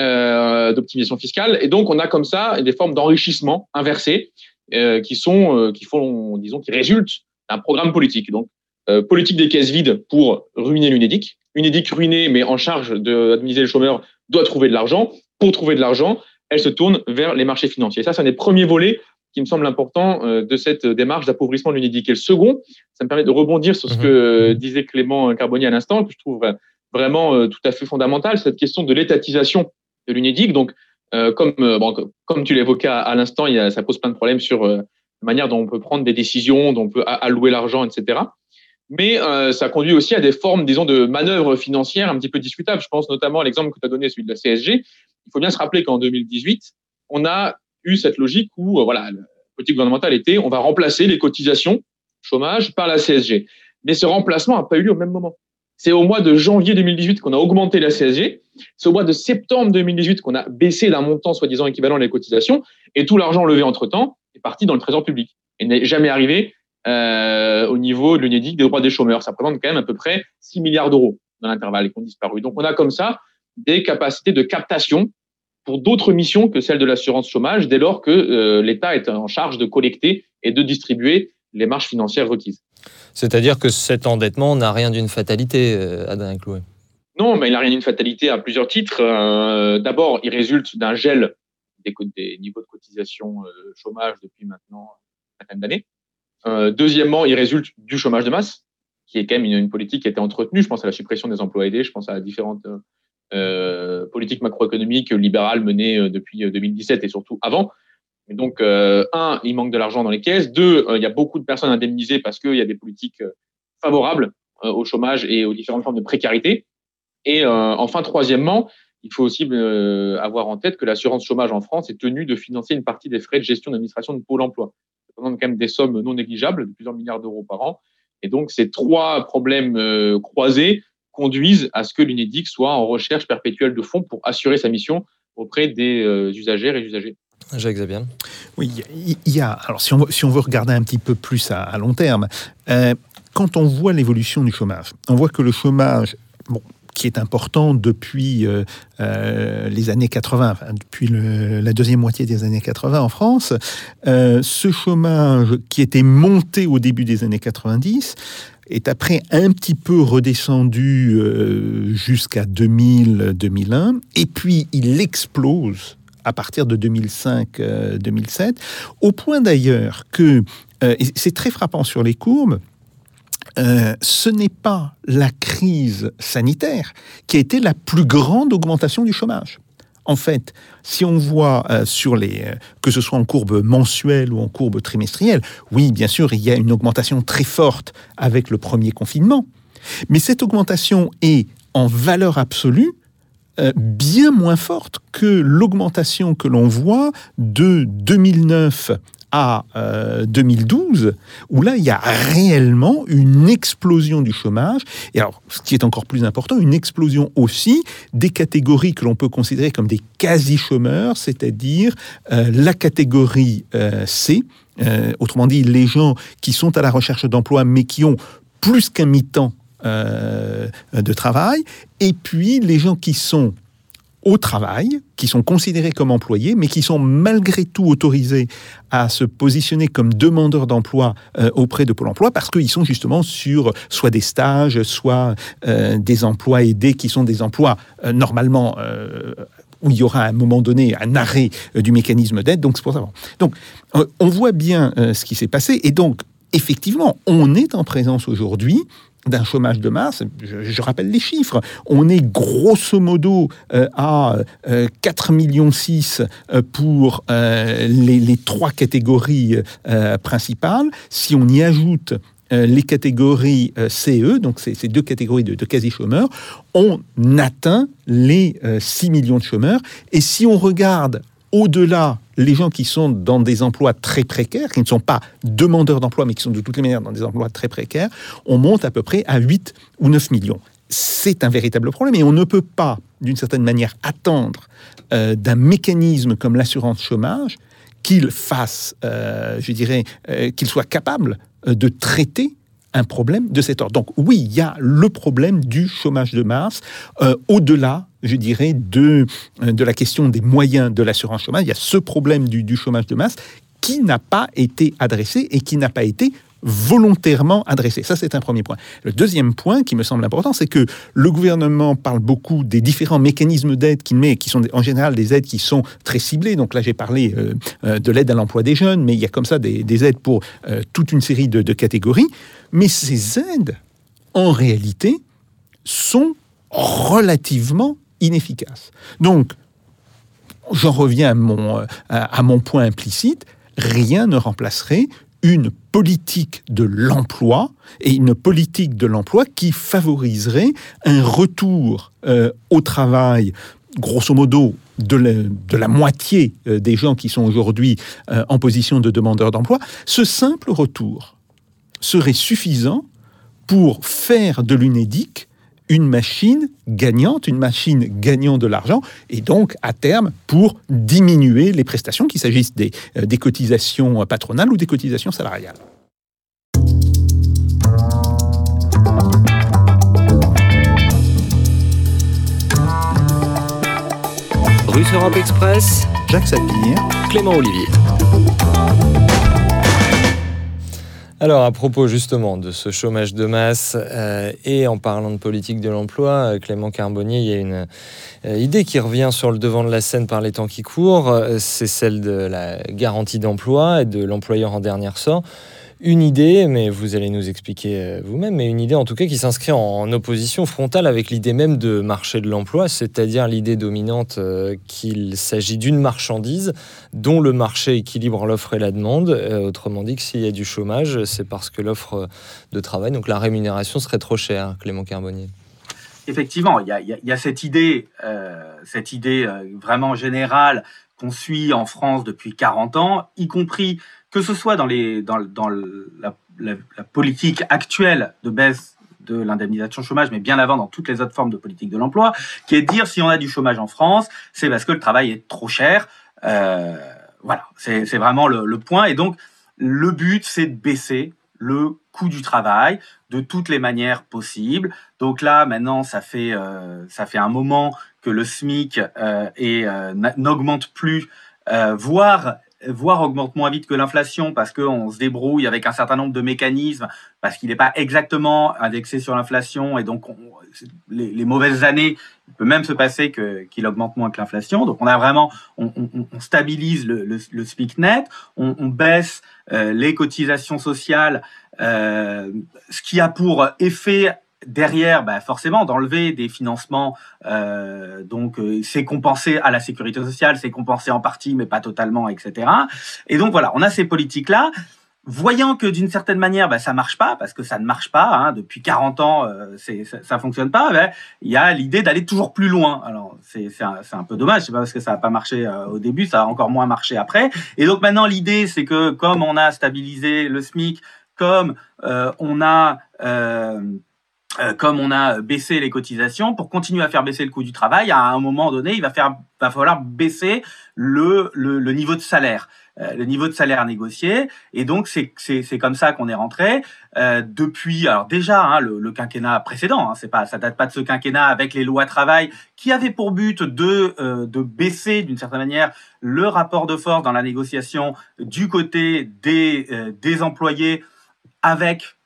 euh, d'optimisation fiscale. Et donc, on a comme ça des formes d'enrichissement inversées euh, qui sont, euh, qui font, disons, qui résultent d'un programme politique. Donc, euh, politique des caisses vides pour ruiner l'UNEDIC. UNEDIC ruinée, mais en charge d'administrer les chômeurs, doit trouver de l'argent. Pour trouver de l'argent, elle se tourne vers les marchés financiers. Ça, c'est un des premiers volets qui me semble important euh, de cette démarche d'appauvrissement de l'UNEDIC. Et le second, ça me permet de rebondir sur ce que mhm. disait Clément Carboni à l'instant, que je trouve vraiment tout à fait fondamental, cette question de l'étatisation de l'UNEDIC. Donc, euh, comme, euh, bon, comme tu l'évoquais à, l'instant, ça pose plein de problèmes sur euh, la manière dont on peut prendre des décisions, dont on peut allouer l'argent, etc. Mais euh, ça conduit aussi à des formes, disons, de manœuvres financières un petit peu discutables. Je pense notamment à l'exemple que tu as donné, celui de la CSG. Il faut bien se rappeler qu'en 2018, on a eu cette logique où, voilà, la politique gouvernementale était, on va remplacer les cotisations chômage par la CSG. Mais ce remplacement n'a pas eu lieu au même moment. C'est au mois de janvier 2018 qu'on a augmenté la CSG. C'est au mois de septembre 2018 qu'on a baissé d'un montant soi-disant équivalent les cotisations. Et tout l'argent levé entre-temps est parti dans le trésor public et n'est jamais arrivé euh, au niveau de l'UNEDIC des droits des chômeurs. Ça représente quand même à peu près 6 milliards d'euros dans l'intervalle qui ont disparu. Donc on a comme ça des capacités de captation pour d'autres missions que celles de l'assurance chômage dès lors que euh, l'État est en charge de collecter et de distribuer les marges financières requises. C'est-à-dire que cet endettement n'a rien d'une fatalité, euh, Adrien Clouet Non, mais il n'a rien d'une fatalité à plusieurs titres. Euh, D'abord, il résulte d'un gel des, des, niveaux de cotisation euh, chômage depuis maintenant une vingtaine d'années. Deuxièmement, il résulte du chômage de masse, qui est quand même une, une, politique qui a été entretenue. Je pense à la suppression des emplois aidés, je pense à différentes euh, politiques macroéconomiques libérales menées depuis 2017 et surtout avant. Et donc, euh, un, il manque de l'argent dans les caisses. Deux, euh, il y a beaucoup de personnes indemnisées parce qu'il y a des politiques euh, favorables euh, au chômage et aux différentes formes de précarité. Et enfin, troisièmement, il faut aussi avoir en tête que l'assurance chômage en France est tenue de financer une partie des frais de gestion d'administration de Pôle emploi. Ça représente quand même des sommes non négligeables de plusieurs milliards d'euros par an. Et donc, ces trois problèmes croisés conduisent à ce que l'UNEDIC soit en recherche perpétuelle de fonds pour assurer sa mission auprès des usagères et usagers. Jacques Zabian. Oui, il y a. Alors, si on, si on veut regarder un petit peu plus à, à long terme, euh, quand on voit l'évolution du chômage, on voit que le chômage, bon, qui est important depuis euh, euh, les années 80, enfin, depuis la deuxième moitié des années 80 en France, euh, ce chômage qui était monté au début des années 90 est après un petit peu redescendu jusqu'à 2000-2001, et puis il explose à partir de 2005-2007, euh, au point d'ailleurs que, c'est très frappant sur les courbes, euh, ce n'est pas la crise sanitaire qui a été la plus grande augmentation du chômage. En fait, si on voit euh, sur les, euh, que ce soit en courbe mensuelle ou en courbe trimestrielle, oui, bien sûr, il y a une augmentation très forte avec le premier confinement, mais cette augmentation est en valeur absolue bien moins forte que l'augmentation que l'on voit de 2009 à euh, 2012, où là, il y a réellement une explosion du chômage. Et alors, ce qui est encore plus important, une explosion aussi des catégories que l'on peut considérer comme des quasi-chômeurs, c'est-à-dire euh, la catégorie euh, C, euh, autrement dit, les gens qui sont à la recherche d'emploi, mais qui ont plus qu'un mi-temps euh, de travail, et puis les gens qui sont au travail, qui sont considérés comme employés, mais qui sont malgré tout autorisés à se positionner comme demandeurs d'emploi euh, auprès de Pôle emploi, parce qu'ils sont justement sur soit des stages, soit euh, des emplois aidés, qui sont des emplois euh, normalement où il y aura à un moment donné un arrêt du mécanisme d'aide. Donc c'est pour ça. Donc on voit bien ce qui s'est passé, et donc effectivement, on est en présence aujourd'hui d'un chômage de masse, je, rappelle les chiffres, on est grosso modo euh, à euh, 4 millions 6 euh, pour euh, les, trois catégories euh, principales. Si on y ajoute euh, les catégories CE, donc ces, ces deux catégories de, de quasi-chômeurs, on atteint les 6 millions de chômeurs. Et si on regarde au-delà les gens qui sont dans des emplois très précaires, qui ne sont pas demandeurs d'emploi, mais qui sont de toutes les manières dans des emplois très précaires, on monte à peu près à 8 ou 9 millions. c'est un véritable problème et on ne peut pas, d'une certaine manière, attendre euh, d'un mécanisme comme l'assurance chômage qu'il fasse, euh, je dirais, euh, qu'il soit capable de traiter un problème de cet ordre. Donc oui, il y a le problème du chômage de masse, au-delà, je dirais, de, de la question des moyens de l'assurance chômage, il y a ce problème du chômage de masse qui n'a pas été adressé et qui n'a pas été volontairement adressé. Ça, c'est un premier point. Le deuxième point qui me semble important, c'est que le gouvernement parle beaucoup des différents mécanismes d'aide qu'il met, qui sont en général des aides qui sont très ciblées. Donc là, j'ai parlé euh, euh, de l'aide à l'emploi des jeunes, mais il y a comme ça des, aides pour euh, toute une série de, de catégories. Mais ces aides, en réalité, sont relativement inefficaces. Donc, j'en reviens à mon, à mon point implicite, rien ne remplacerait une politique de l'emploi et une politique de l'emploi qui favoriserait un retour euh, au travail, grosso modo, de la, moitié euh, des gens qui sont aujourd'hui euh, en position de demandeur d'emploi. Ce simple retour serait suffisant pour faire de l'UNEDIC une machine gagnante, une machine gagnant de l'argent, et donc à terme pour diminuer les prestations, qu'il s'agisse des, euh, des cotisations patronales ou des cotisations salariales. Russe Europe Express, Jacques Sapir, Clément Olivier. Alors à propos justement de ce chômage de masse euh, et en parlant de politique de l'emploi, euh, Clément Carbonnier, il y a une euh, idée qui revient sur le devant de la scène par les temps qui courent, c'est celle de la garantie d'emploi et de l'employeur en dernier sort une idée, mais vous allez nous expliquer euh, vous-même, mais une idée en tout cas qui s'inscrit en opposition frontale avec l'idée même de marché de l'emploi, c'est-à-dire l'idée dominante euh, qu'il s'agit d'une marchandise dont le marché équilibre l'offre et la demande. Euh, autrement dit, que s'il y a du chômage, c'est parce que l'offre de travail, donc la rémunération serait trop chère, Clément Carbonnier. Effectivement, il y, a, cette idée, cette idée vraiment générale qu'on suit en France depuis 40 ans, y compris que ce soit dans, la, politique actuelle de baisse de l'indemnisation chômage, mais bien avant dans toutes les autres formes de politique de l'emploi, qui est de dire si on a du chômage en France, c'est parce que le travail est trop cher. Euh, voilà, c'est vraiment le, point. Et donc, le but, c'est de baisser le coût du travail de toutes les manières possibles. Donc là, maintenant, ça fait, euh, un moment que le SMIC euh, n'augmente plus, voire voire augmente moins vite que l'inflation parce qu'on se débrouille avec un certain nombre de mécanismes, parce qu'il n'est pas exactement indexé sur l'inflation, et donc les, mauvaises années, il peut même se passer qu'il augmente moins que l'inflation. Donc on a vraiment, on, stabilise le, le, SPIC net, on, baisse euh, les cotisations sociales, euh, ce qui a pour effet derrière, bah forcément, d'enlever des financements, euh, donc euh, c'est compensé à la sécurité sociale, c'est compensé en partie, mais pas totalement, etc. Et donc voilà, on a ces politiques-là. Voyant que d'une certaine manière, bah, ça marche pas, parce que ça ne marche pas, hein, depuis 40 ans, euh, ça, ça fonctionne pas, bah, il y a l'idée d'aller toujours plus loin. Alors, c'est un, peu dommage, c'est pas parce que ça n'a pas marché au début, ça a encore moins marché après. Et donc maintenant, l'idée, c'est que comme on a stabilisé le SMIC, comme on a euh, comme on a baissé les cotisations, pour continuer à faire baisser le coût du travail, à un moment donné, il va, falloir baisser le, niveau de salaire, euh, le niveau de salaire négocié. Et donc, c'est comme ça qu'on est rentré euh, depuis, alors déjà, hein, le, quinquennat précédent, hein, c'est pas, ça date pas de ce quinquennat avec les lois travail qui avaient pour but de, baisser d'une certaine manière le rapport de force dans la négociation du côté des, employés avec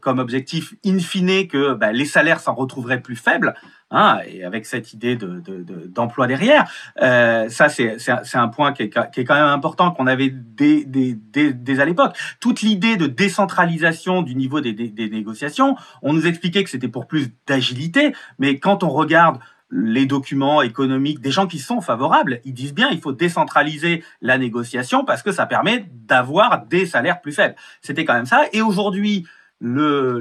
comme objectif in fine que bah, les salaires s'en retrouveraient plus faibles, hein, et avec cette idée d'emploi de, derrière. Euh, ça, c'est un point qui est, qui est, quand même important qu'on avait dès, dès, dès, à l'époque. Toute l'idée de décentralisation du niveau des, des, négociations, on nous expliquait que c'était pour plus d'agilité, mais quand on regarde les documents économiques des gens qui sont favorables, ils disent bien il faut décentraliser la négociation parce que ça permet d'avoir des salaires plus faibles. C'était quand même ça. Et aujourd'hui, le,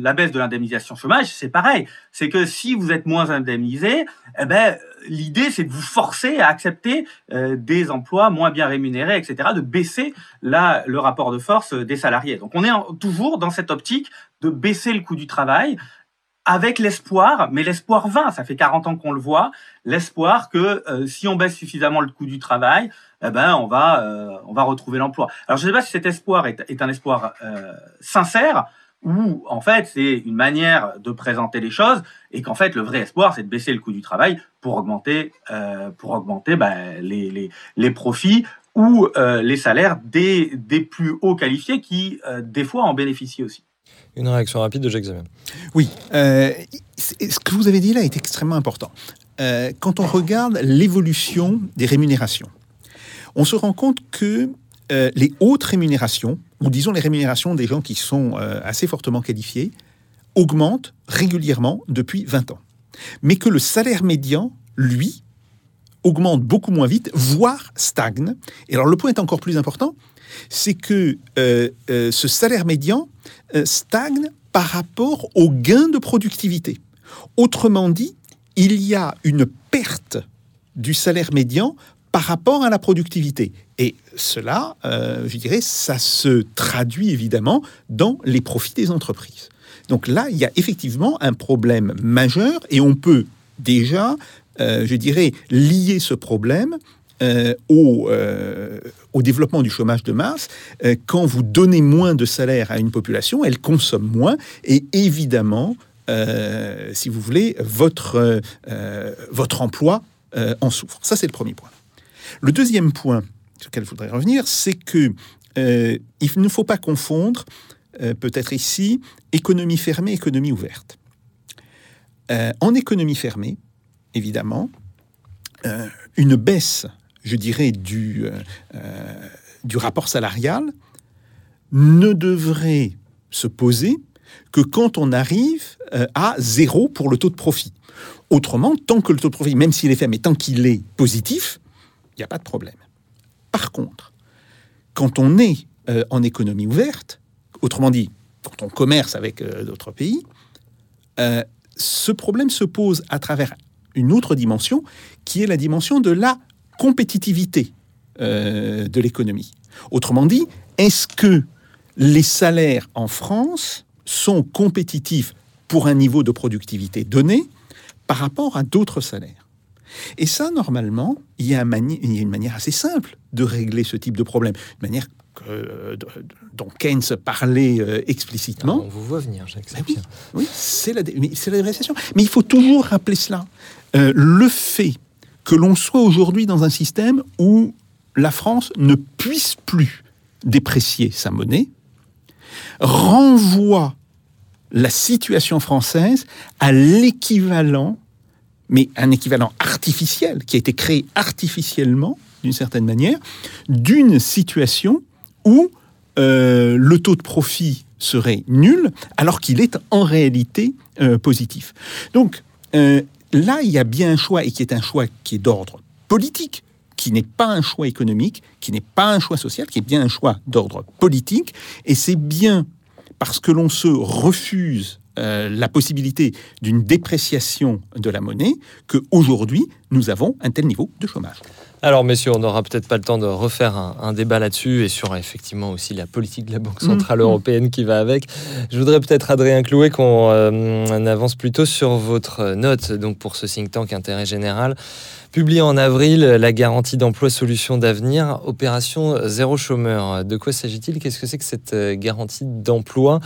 la baisse de l'indemnisation chômage, c'est pareil. C'est que si vous êtes moins indemnisé, eh ben, l'idée, c'est de vous forcer à accepter euh, des emplois moins bien rémunérés, etc., de baisser la, le rapport de force des salariés. Donc, on est toujours dans cette optique de baisser le coût du travail avec l'espoir, mais l'espoir vain, ça fait 40 ans qu'on le voit, l'espoir que euh, si on baisse suffisamment le coût du travail, eh ben on va euh, on va retrouver l'emploi. Alors je ne sais pas si cet espoir est, est un espoir euh, sincère ou en fait c'est une manière de présenter les choses et qu'en fait le vrai espoir c'est de baisser le coût du travail pour augmenter pour augmenter ben, les, les, les profits ou les salaires des, des plus hauts qualifiés qui des fois en bénéficient aussi. Une réaction rapide de j'examine. Oui, euh, ce que vous avez dit là est extrêmement important. Euh, quand on regarde l'évolution des rémunérations, on se rend compte que euh, les hautes rémunérations, ou disons les rémunérations des gens qui sont assez fortement qualifiés, augmentent régulièrement depuis 20 ans. Mais que le salaire médian, lui, augmente beaucoup moins vite, voire stagne. Et alors le point est encore plus important, c'est que ce salaire médian euh, stagne par rapport au gain de productivité. Autrement dit, il y a une perte du salaire médian par rapport à la productivité. Et cela, euh, je dirais, ça se traduit évidemment dans les profits des entreprises. Donc là, il y a effectivement un problème majeur et on peut déjà, euh, je dirais, lier ce problème euh, au, euh, au, développement du chômage de masse, euh, quand vous donnez moins de salaire à une population, elle consomme moins et évidemment, si vous voulez, votre, votre emploi en souffre. Ça, c'est le premier point. Le deuxième point sur lequel je voudrais revenir, c'est que il ne faut pas confondre, peut-être ici, économie fermée, économie ouverte. en économie fermée, évidemment, une baisse je dirais, du, euh, euh, du rapport salarial ne devrait se poser que quand on arrive euh, à zéro pour le taux de profit. Autrement, tant que le taux de profit, même s'il est faible, mais tant qu'il est positif, il n'y a pas de problème. Par contre, quand on est en économie ouverte, autrement dit, quand on commerce avec d'autres pays, ce problème se pose à travers une autre dimension, qui est la dimension de la compétitivité euh, de l'économie. Autrement dit, est-ce que les salaires en France sont compétitifs pour un niveau de productivité donné par rapport à d'autres salaires? Et ça, normalement, il y, a une manière assez simple de régler ce type de problème. Une manière dont Keynes parlait euh, explicitement. on vous voit venir, Jacques. Ben oui, oui c'est la, la Mais il faut toujours rappeler cela. Euh, le fait que l'on soit aujourd'hui dans un système où la France ne puisse plus déprécier sa monnaie, renvoie la situation française à l'équivalent, mais un équivalent artificiel, qui a été créé artificiellement, d'une certaine manière, d'une situation où euh, le taux de profit serait nul, alors qu'il est en réalité euh, positif. Donc, euh, là, il y a bien un choix, et qui est un choix qui est d'ordre politique, qui n'est pas un choix économique, qui n'est pas un choix social, qui est bien un choix d'ordre politique. Et c'est bien parce que l'on se refuse euh, la possibilité d'une dépréciation de la monnaie qu'aujourd'hui, nous avons un tel niveau de chômage. Alors, messieurs, on n'aura peut-être pas le temps de refaire un, débat là-dessus et sur effectivement aussi la politique de la Banque Centrale mm. Européenne qui va avec. Je voudrais peut-être, Adrien Clouet, qu'on euh, avance plutôt sur votre note donc pour ce think tank Intérêt Général. Publié en avril, la garantie d'emploi solution d'avenir, opération zéro chômeur. De quoi s'agit-il? Qu'est-ce que c'est que cette euh, garantie d'emploi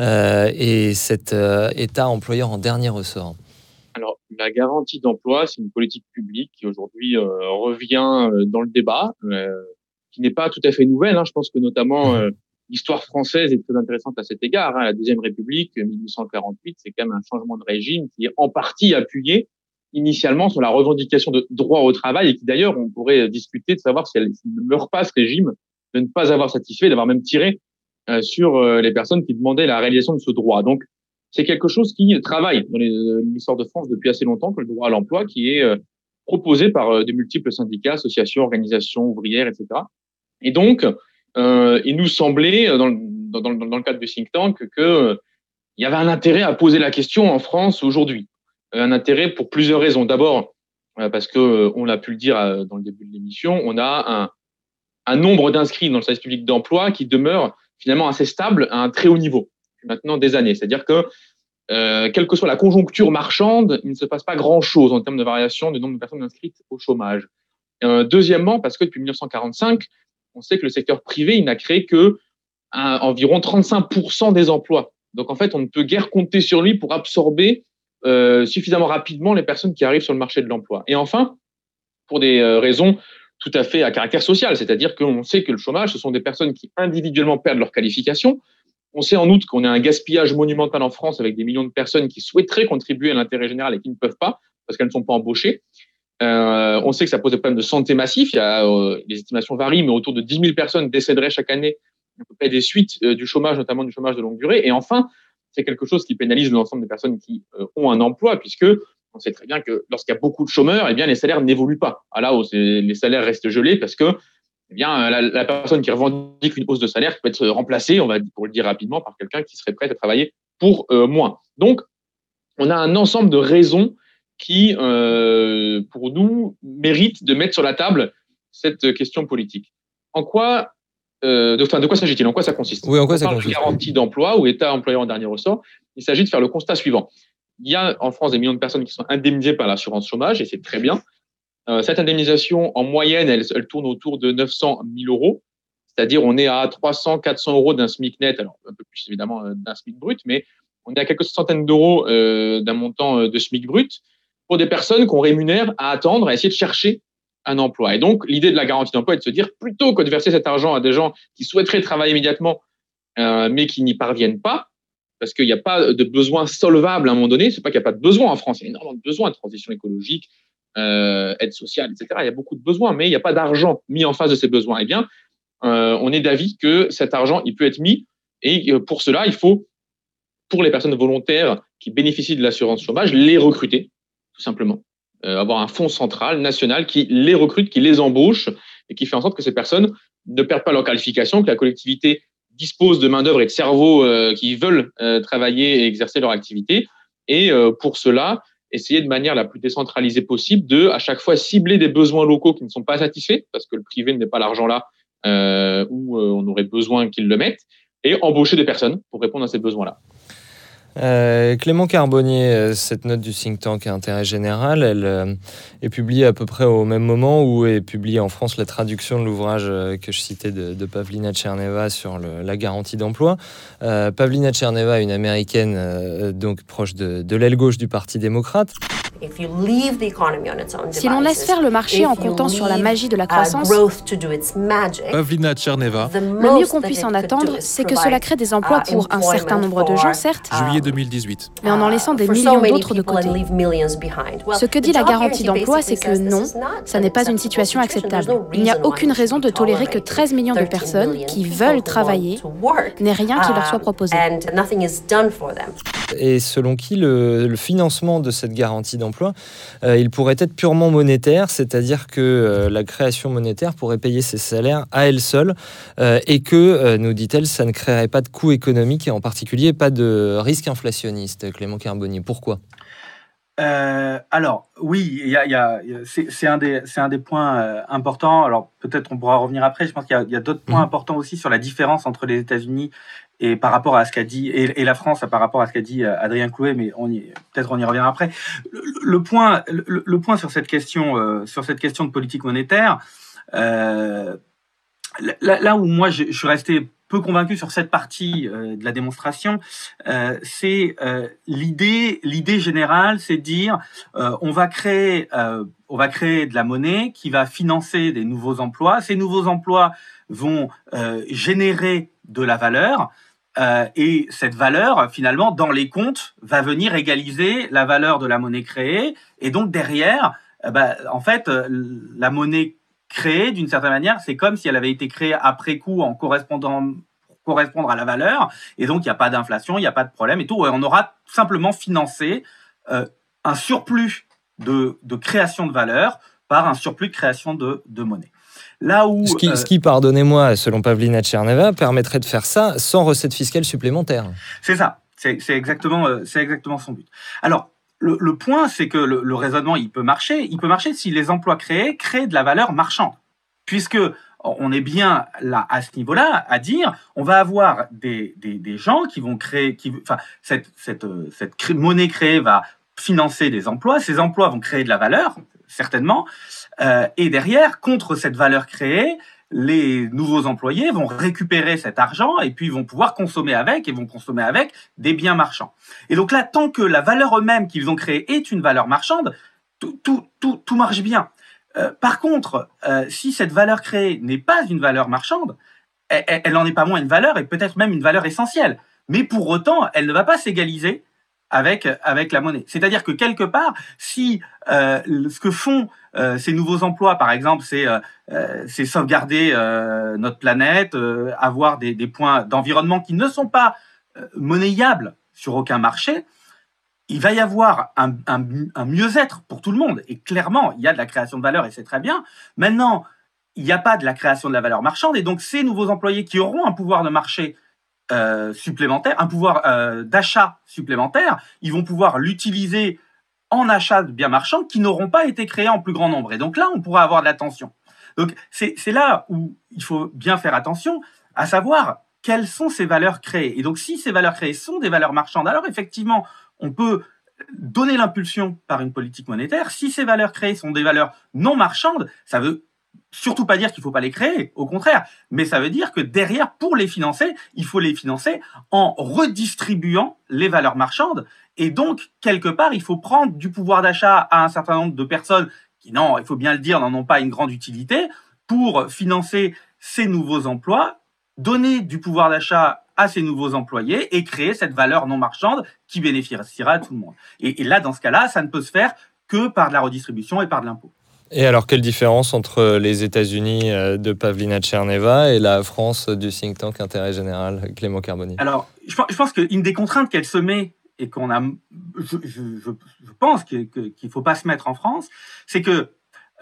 euh, et cet État employeur en dernier ressort? La garantie d'emploi, c'est une politique publique qui aujourd'hui euh, revient euh, dans le débat, euh, qui n'est pas tout à fait nouvelle. Hein. Je pense que notamment l'histoire française est très intéressante à cet égard. Hein. La deuxième République, 1848, c'est quand même un changement de régime qui est en partie appuyé initialement sur la revendication de droit au travail et qui d'ailleurs on pourrait discuter de savoir si elle ne meurt pas ce régime de ne pas avoir satisfait, d'avoir même tiré sur les personnes qui demandaient la réalisation de ce droit. Donc c'est quelque chose qui travaille dans euh, l'histoire de France depuis assez longtemps, que le droit à l'emploi, qui est euh, proposé par euh, de multiples syndicats, associations, organisations ouvrières, etc. Et donc, euh, il nous semblait, dans, le cadre du think tank, que il y avait un intérêt à poser la question en France aujourd'hui. Un intérêt pour plusieurs raisons. D'abord, parce que on l'a pu le dire dans le début de l'émission, on a un nombre d'inscrits dans le service public d'emploi qui demeure finalement assez stable à un très haut niveau maintenant des années. C'est-à-dire que euh, quelle que soit la conjoncture marchande, il ne se passe pas grand-chose en termes de variation du nombre de personnes inscrites au chômage. Euh, deuxièmement, parce que depuis 1945, on sait que le secteur privé, n'a créé que un, environ 35% des emplois. Donc en fait, on ne peut guère compter sur lui pour absorber euh, suffisamment rapidement les personnes qui arrivent sur le marché de l'emploi. Et enfin, pour des euh, raisons tout à fait à caractère social, c'est-à-dire qu'on sait que le chômage, ce sont des personnes qui individuellement perdent leur qualification. On sait en outre qu'on a un gaspillage monumental en France avec des millions de personnes qui souhaiteraient contribuer à l'intérêt général et qui ne peuvent pas parce qu'elles ne sont pas embauchées. Euh, on sait que ça pose des problèmes de santé massifs. Il y a, euh, les estimations varient, mais autour de 10 000 personnes décéderaient chaque année à peu près des suites euh, du chômage, notamment du chômage de longue durée. Et enfin, c'est quelque chose qui pénalise l'ensemble des personnes qui ont un emploi, puisque on sait très bien que lorsqu'il y a beaucoup de chômeurs, eh bien les salaires n'évoluent pas. À là où les salaires restent gelés parce que eh bien la, la, personne qui revendique une hausse de salaire peut être remplacée, on va pour le dire rapidement, par quelqu'un qui serait prêt à travailler pour euh, moins. Donc, on a un ensemble de raisons qui, euh, pour nous, méritent de mettre sur la table cette question politique. En quoi euh, de, enfin, de quoi s'agit-il? En quoi ça consiste? Oui, en quoi On ça parle consiste de garantie d'emploi ou État employeur en dernier ressort. Il s'agit de faire le constat suivant. Il y a en France des millions de personnes qui sont indemnisées par l'assurance chômage et c'est très bien. Euh, cette indemnisation, en moyenne, elle, tourne autour de 900 000 euros. C'est-à-dire, on est à 300, 400 euros d'un SMIC net, alors un peu plus évidemment euh, d'un SMIC brut, mais on est à quelques centaines d'euros euh, d'un montant de SMIC brut pour des personnes qu'on rémunère à attendre, à essayer de chercher un emploi. Et donc, l'idée de la garantie d'emploi est de se dire, plutôt que de verser cet argent à des gens qui souhaiteraient travailler immédiatement, mais qui n'y parviennent pas, parce qu'il n'y a pas de besoin solvable à un moment donné, c'est pas qu'il n'y a pas de besoin en France, il y a énormément de besoins de transition écologique, euh, aide sociale, etc. Il y a beaucoup de besoins, mais il n'y a pas d'argent mis en face de ces besoins. Eh bien, euh, on est d'avis que cet argent, il peut être mis, et euh, pour cela, il faut, pour les personnes volontaires qui bénéficient de l'assurance chômage, les recruter, tout simplement. Avoir un fonds central, national, qui les recrute, qui les embauche, et qui fait en sorte que ces personnes ne perdent pas leur qualification, que la collectivité dispose de main-d'œuvre et de cerveaux euh, qui veulent travailler et exercer leur activité. Et pour cela, essayer de manière la plus décentralisée possible de, à chaque fois, cibler des besoins locaux qui ne sont pas satisfaits, parce que le privé n'est pas l'argent là euh, où on aurait besoin qu'ils le mettent, et embaucher des personnes pour répondre à ces besoins-là. Euh, Clément Carbonnier, euh, cette note du think tank Intérêt Général, elle euh, est publiée à peu près au même moment où est publiée en France la traduction de l'ouvrage que je citais de, Pavlina Tcherneva sur la garantie d'emploi. Pavlina Tcherneva, une américaine donc proche de l'aile gauche du Parti démocrate. Si l'on laisse faire le marché en comptant sur la magie de la croissance, Pavlina Tcherneva, le mieux qu'on puisse en attendre, c'est que cela crée des emplois pour un certain nombre de gens, certes, juillet 2018. mais en en laissant des millions d'autres de côté. Ce que dit la garantie d'emploi, c'est que non, ça n'est pas une situation acceptable. Il n'y a aucune raison de tolérer que 13 millions de personnes qui veulent travailler n'aient rien qui leur soit proposé. Et selon qui le, le financement de cette garantie d'emploi, euh, il pourrait être purement monétaire, c'est-à-dire que euh, la création monétaire pourrait payer ses salaires à elle seule euh, et que, nous dit-elle, ça ne créerait pas de coût économique et en particulier pas de risque inflationniste. Clément Carbonnier, pourquoi? Euh, alors, oui, il y a, y c'est un, des- c'est un des points euh, importants. Alors, peut-être on pourra revenir après. Je pense qu'il y a, a d'autres points Mhm. importants aussi sur la différence entre les États-Unis et par rapport à ce qu'a dit et, la France par rapport à ce qu'a dit euh, Adrien Clouet, mais peut-être on y reviendra après. Le, point, le, point sur cette question, euh, sur cette question de politique monétaire, euh, là, où moi je, suis resté peu convaincu sur cette partie de la démonstration, c'est l'idée, l'idée générale, c'est de dire on va créer, on va créer de la monnaie qui va financer des nouveaux emplois. Ces nouveaux emplois vont générer de la valeur. Euh, et cette valeur, finalement, dans les comptes, va venir égaliser la valeur de la monnaie créée. Et donc derrière, euh, bah, en fait, euh, la monnaie créée, d'une certaine manière, c'est comme si elle avait été créée après coup en correspondant correspondre à la valeur. Et donc, il n'y a pas d'inflation, il n'y a pas de problème et tout. On aura simplement financé un surplus de, création de valeur par un surplus de création de monnaie. Là où, Ce qui, euh, ce qui, pardonnez-moi, selon Pavlina Tcherneva, permettrait de faire ça sans recette fiscale supplémentaire. C'est ça. C'est c'est exactement, euh, c'est exactement son but. Alors, le, le point, c'est que le, le raisonnement, il peut marcher. Il peut marcher si les emplois créés créent de la valeur marchande. Puisque, on est bien là à ce niveau-là à dire on va avoir des, des, gens qui vont créer, qui, enfin, cette, cette, cette monnaie créée va financer des emplois, ces emplois vont créer de la valeur, certainement, euh, et derrière, contre cette valeur créée, les nouveaux employés vont récupérer cet argent et puis vont pouvoir consommer avec et vont consommer avec des biens marchands. Et donc là, tant que la valeur eux-mêmes qu'ils ont créée est une valeur marchande, tout, tout, tout, tout marche bien. Euh, par contre, euh, si cette valeur créée n'est pas une valeur marchande, elle n'en est pas moins une valeur et peut-être même une valeur essentielle. Mais pour autant, elle ne va pas s'égaliser avec, avec la monnaie. C'est-à-dire que quelque part, si euh, ce que font ces nouveaux emplois, par exemple, c'est c'est sauvegarder notre planète, avoir des, des points d'environnement qui ne sont pas monnayables sur aucun marché, il va y avoir un, mieux-être pour tout le monde. Et clairement, il y a de la création de valeur et c'est très bien. Maintenant, il n'y a pas de la création de la valeur marchande. Et donc, ces nouveaux employés qui auront un pouvoir de marché euh, supplémentaire, un pouvoir euh, d'achat supplémentaire, ils vont pouvoir l'utiliser en achat de biens marchands qui n'auront pas été créés en plus grand nombre. Et donc là, on pourra avoir de l'attention. Donc, c'est là où il faut bien faire attention, à savoir quelles sont ces valeurs créées. Et donc, si ces valeurs créées sont des valeurs marchandes, alors effectivement, on peut donner l'impulsion par une politique monétaire. Si ces valeurs créées sont des valeurs non marchandes, ça veut surtout pas dire qu'il faut pas les créer, au contraire, mais ça veut dire que derrière, pour les financer, il faut les financer en redistribuant les valeurs marchandes. Et donc, quelque part, il faut prendre du pouvoir d'achat à un certain nombre de personnes qui, non, il faut bien le dire, n'en ont pas une grande utilité, pour financer ces nouveaux emplois, donner du pouvoir d'achat à ces nouveaux employés et créer cette valeur non marchande qui bénéficiera à tout le monde. Et, là, dans ce cas-là, ça ne peut se faire que par de la redistribution et par de l'impôt. Et alors, quelle différence entre les États-Unis euh, de Pavlina Tcherneva et la France du think tank Intérêt Général, Clément Carboni? Alors, je pense qu'une des contraintes qu'elle se met et qu'on a, je, pense qu'il ne faut pas se mettre en France, c'est que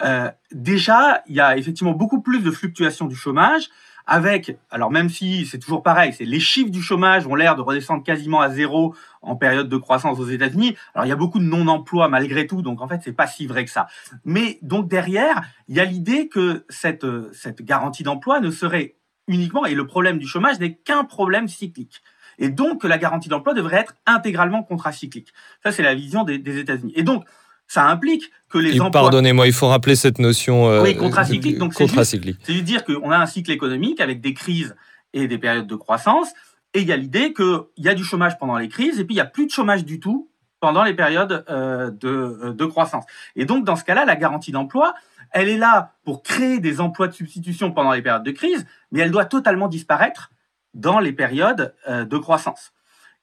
euh, déjà, il y a effectivement beaucoup plus de fluctuations du chômage, avec, alors même si c'est toujours pareil, c'est les chiffres du chômage ont l'air de redescendre quasiment à zéro en période de croissance aux États-Unis. Alors il y a beaucoup de non-emploi malgré tout, donc en fait c'est pas si vrai que ça. Mais donc derrière, il y a l'idée que cette cette garantie d'emploi ne serait uniquement et le problème du chômage n'est qu'un problème cyclique. Et donc que la garantie d'emploi devrait être intégralement contracyclique. Ça c'est la vision des, des États-Unis. Et donc ça implique que les emplois... Pardonnez-moi, il faut rappeler cette notion euh, oui, contracyclique. Donc c'est juste, dire qu'on a un cycle économique avec des crises et des périodes de croissance, et il y a l'idée qu'il y a du chômage pendant les crises, et puis il n'y a plus de chômage du tout pendant les périodes euh, de, euh, de, croissance. Et donc, dans ce cas-là, la garantie d'emploi, elle est là pour créer des emplois de substitution pendant les périodes de crise, mais elle doit totalement disparaître dans les périodes euh, de croissance.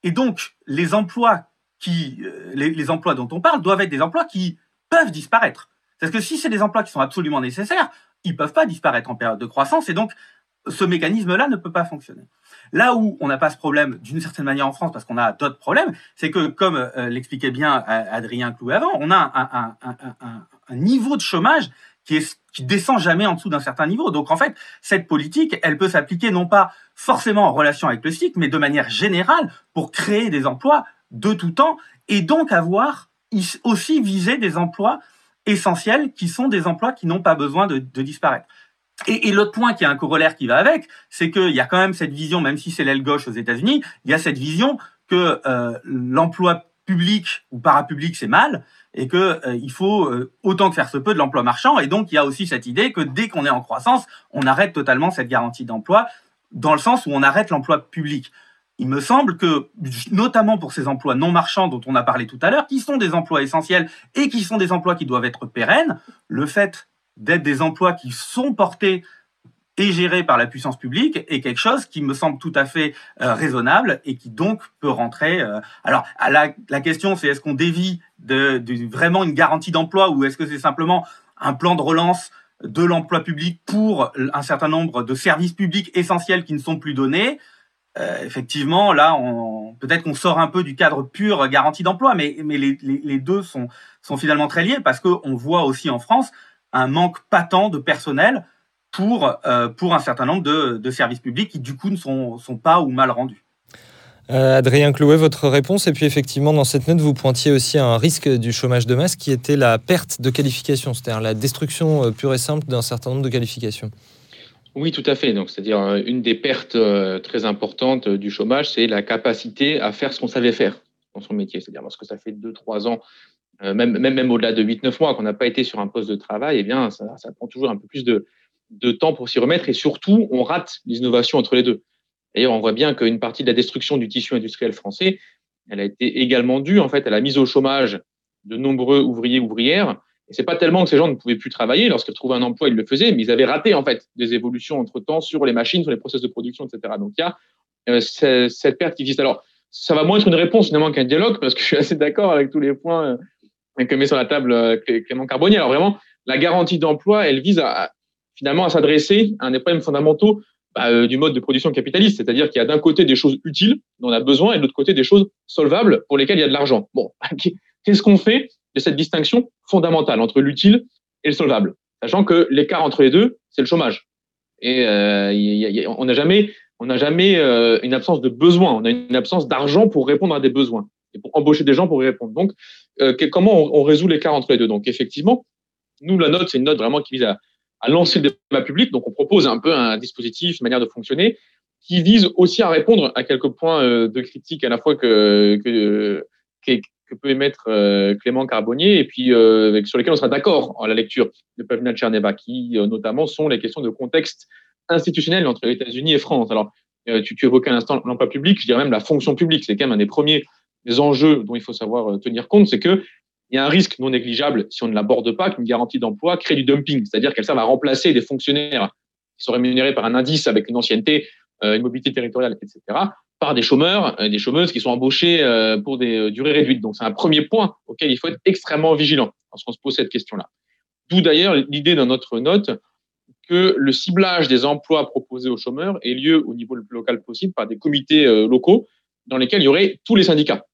Et donc, les emplois qui, euh, les, emplois dont on parle doivent être des emplois qui peuvent disparaître. Parce que si c'est des emplois qui sont absolument nécessaires, ils peuvent pas disparaître en période de croissance et donc ce mécanisme-là ne peut pas fonctionner. Là où on n'a pas ce problème d'une certaine manière en France parce qu'on a d'autres problèmes, c'est que comme euh, l'expliquait bien euh, Adrien Clouet avant, on a un, niveau de chômage qui, est, qui descend jamais en dessous d'un certain niveau. Donc en fait, cette politique, elle peut s'appliquer non pas forcément en relation avec le cycle, mais de manière générale pour créer des emplois de tout temps et donc avoir aussi visé des emplois essentiels qui sont des emplois qui n'ont pas besoin de, disparaître. Et, l'autre point qui est un corollaire qui va avec, c'est qu'il y a quand même cette vision, même si c'est l'aile gauche aux États-Unis, il y a cette vision que euh, l'emploi public ou parapublic c'est mal et que euh, il faut euh, autant que faire se peut de l'emploi marchand. Et donc il y a aussi cette idée que dès qu'on est en croissance, on arrête totalement cette garantie d'emploi dans le sens où on arrête l'emploi public il me semble que, notamment pour ces emplois non marchands dont on a parlé tout à l'heure, qui sont des emplois essentiels et qui sont des emplois qui doivent être pérennes, le fait d'être des emplois qui sont portés et gérés par la puissance publique est quelque chose qui me semble tout à fait euh, raisonnable et qui donc peut rentrer. Euh, alors la, question c'est est-ce qu'on dévie de, vraiment une garantie d'emploi ou est-ce que c'est simplement un plan de relance de l'emploi public pour un certain nombre de services publics essentiels qui ne sont plus donnés? Euh, effectivement, là, peut-être qu'on sort un peu du cadre pur garantie d'emploi, mais, les, deux sont, finalement très liés parce qu'on voit aussi en France un manque patent de personnel pour, euh, un certain nombre de, services publics qui, du coup, ne sont, pas ou mal rendus. Euh, Adrien Clouet, votre réponse. Et puis effectivement, dans cette note, vous pointiez aussi à un risque du chômage de masse qui était la perte de qualification, c'est-à-dire la destruction pure et simple d'un certain nombre de qualifications. Oui, tout à fait. Donc, c'est-à-dire une des pertes très importantes du chômage, c'est la capacité à faire ce qu'on savait faire dans son métier. C'est-à-dire lorsque ça fait 2-3 ans, même, au-delà de 8-9 mois qu'on n'a pas été sur un poste de travail, eh bien, ça, prend toujours un peu plus de, temps pour s'y remettre et surtout, on rate les innovations entre les deux. D'ailleurs, on voit bien qu'une partie de la destruction du tissu industriel français, elle a été également due en fait à la mise au chômage de nombreux ouvriers ouvrières. Et c'est pas tellement que ces gens ne pouvaient plus travailler lorsqu'ils trouvaient un emploi, ils le faisaient, mais ils avaient raté en fait des évolutions entre temps sur les machines, sur les process de production, etc. Donc il y a euh, cette perte qui existe. Alors ça va moins être une réponse finalement qu'un dialogue parce que je suis assez d'accord avec tous les points euh, que met sur la table euh, Clément Carbonnier. Alors vraiment, la garantie d'emploi, elle vise à, finalement à s'adresser à un des problèmes fondamentaux bah, du mode de production capitaliste, c'est-à-dire qu'il y a d'un côté des choses utiles dont on a besoin et de l'autre côté des choses solvables pour lesquelles il y a de l'argent. Bon, qu'est-ce qu'on fait de cette distinction fondamentale entre l'utile et le solvable, sachant que l'écart entre les deux, c'est le chômage. Et euh, on n'a jamais, on n'a jamais euh, une absence de besoin, on a une absence d'argent pour répondre à des besoins et pour embaucher des gens pour y répondre. Donc, comment on, on résout l'écart entre les deux? Donc, effectivement, nous, la note, c'est une note vraiment qui vise à, à lancer le débat public. Donc, on propose un peu un dispositif, une manière de fonctionner qui vise aussi à répondre à quelques points euh, de critique à la fois que, que, que, peut émettre euh, Clément Carbonnier et puis euh, sur lesquels on sera d'accord en la lecture de Pavlina Tcherneva, qui notamment sont les questions de contexte institutionnel entre les États-Unis et France. Alors, tu, tu évoquais à l'instant l'emploi public, je dirais même la fonction publique. C'est quand même un des premiers enjeux dont il faut savoir tenir compte, c'est que il y a un risque non négligeable, si on ne l'aborde pas, qu'une garantie d'emploi crée du dumping, c'est-à-dire qu'elle serve à remplacer des fonctionnaires qui sont rémunérés par un indice avec une ancienneté, euh, une mobilité territoriale, etc., par des chômeurs, euh, des chômeuses qui sont embauchés euh, pour des durées réduites. Donc c'est un premier point auquel il faut être extrêmement vigilant lorsqu'on se pose cette question-là. D'où d'ailleurs l'idée dans notre note que le ciblage des emplois proposés aux chômeurs ait lieu au niveau le plus local possible par des comités locaux dans lesquels il y aurait tous les syndicats.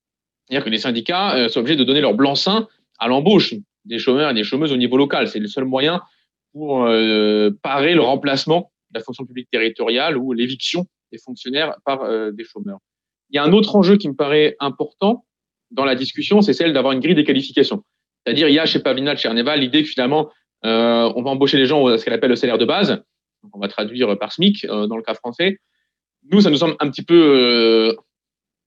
C'est-à-dire que les syndicats euh, sont obligés de donner leur blanc-seing à l'embauche des chômeurs et des chômeuses au niveau local. C'est le seul moyen pour euh, parer le remplacement de la fonction publique territoriale ou l'éviction des fonctionnaires par euh, des chômeurs. Il y a un autre enjeu qui me paraît important dans la discussion, c'est celle d'avoir une grille des qualifications. C'est-à-dire, il y a chez Pavlina, chez Arneva, l'idée que finalement, euh, on va embaucher les gens à ce qu'elle appelle le salaire de base. On va traduire par SMIC dans le cas français. Nous, ça nous semble un petit peu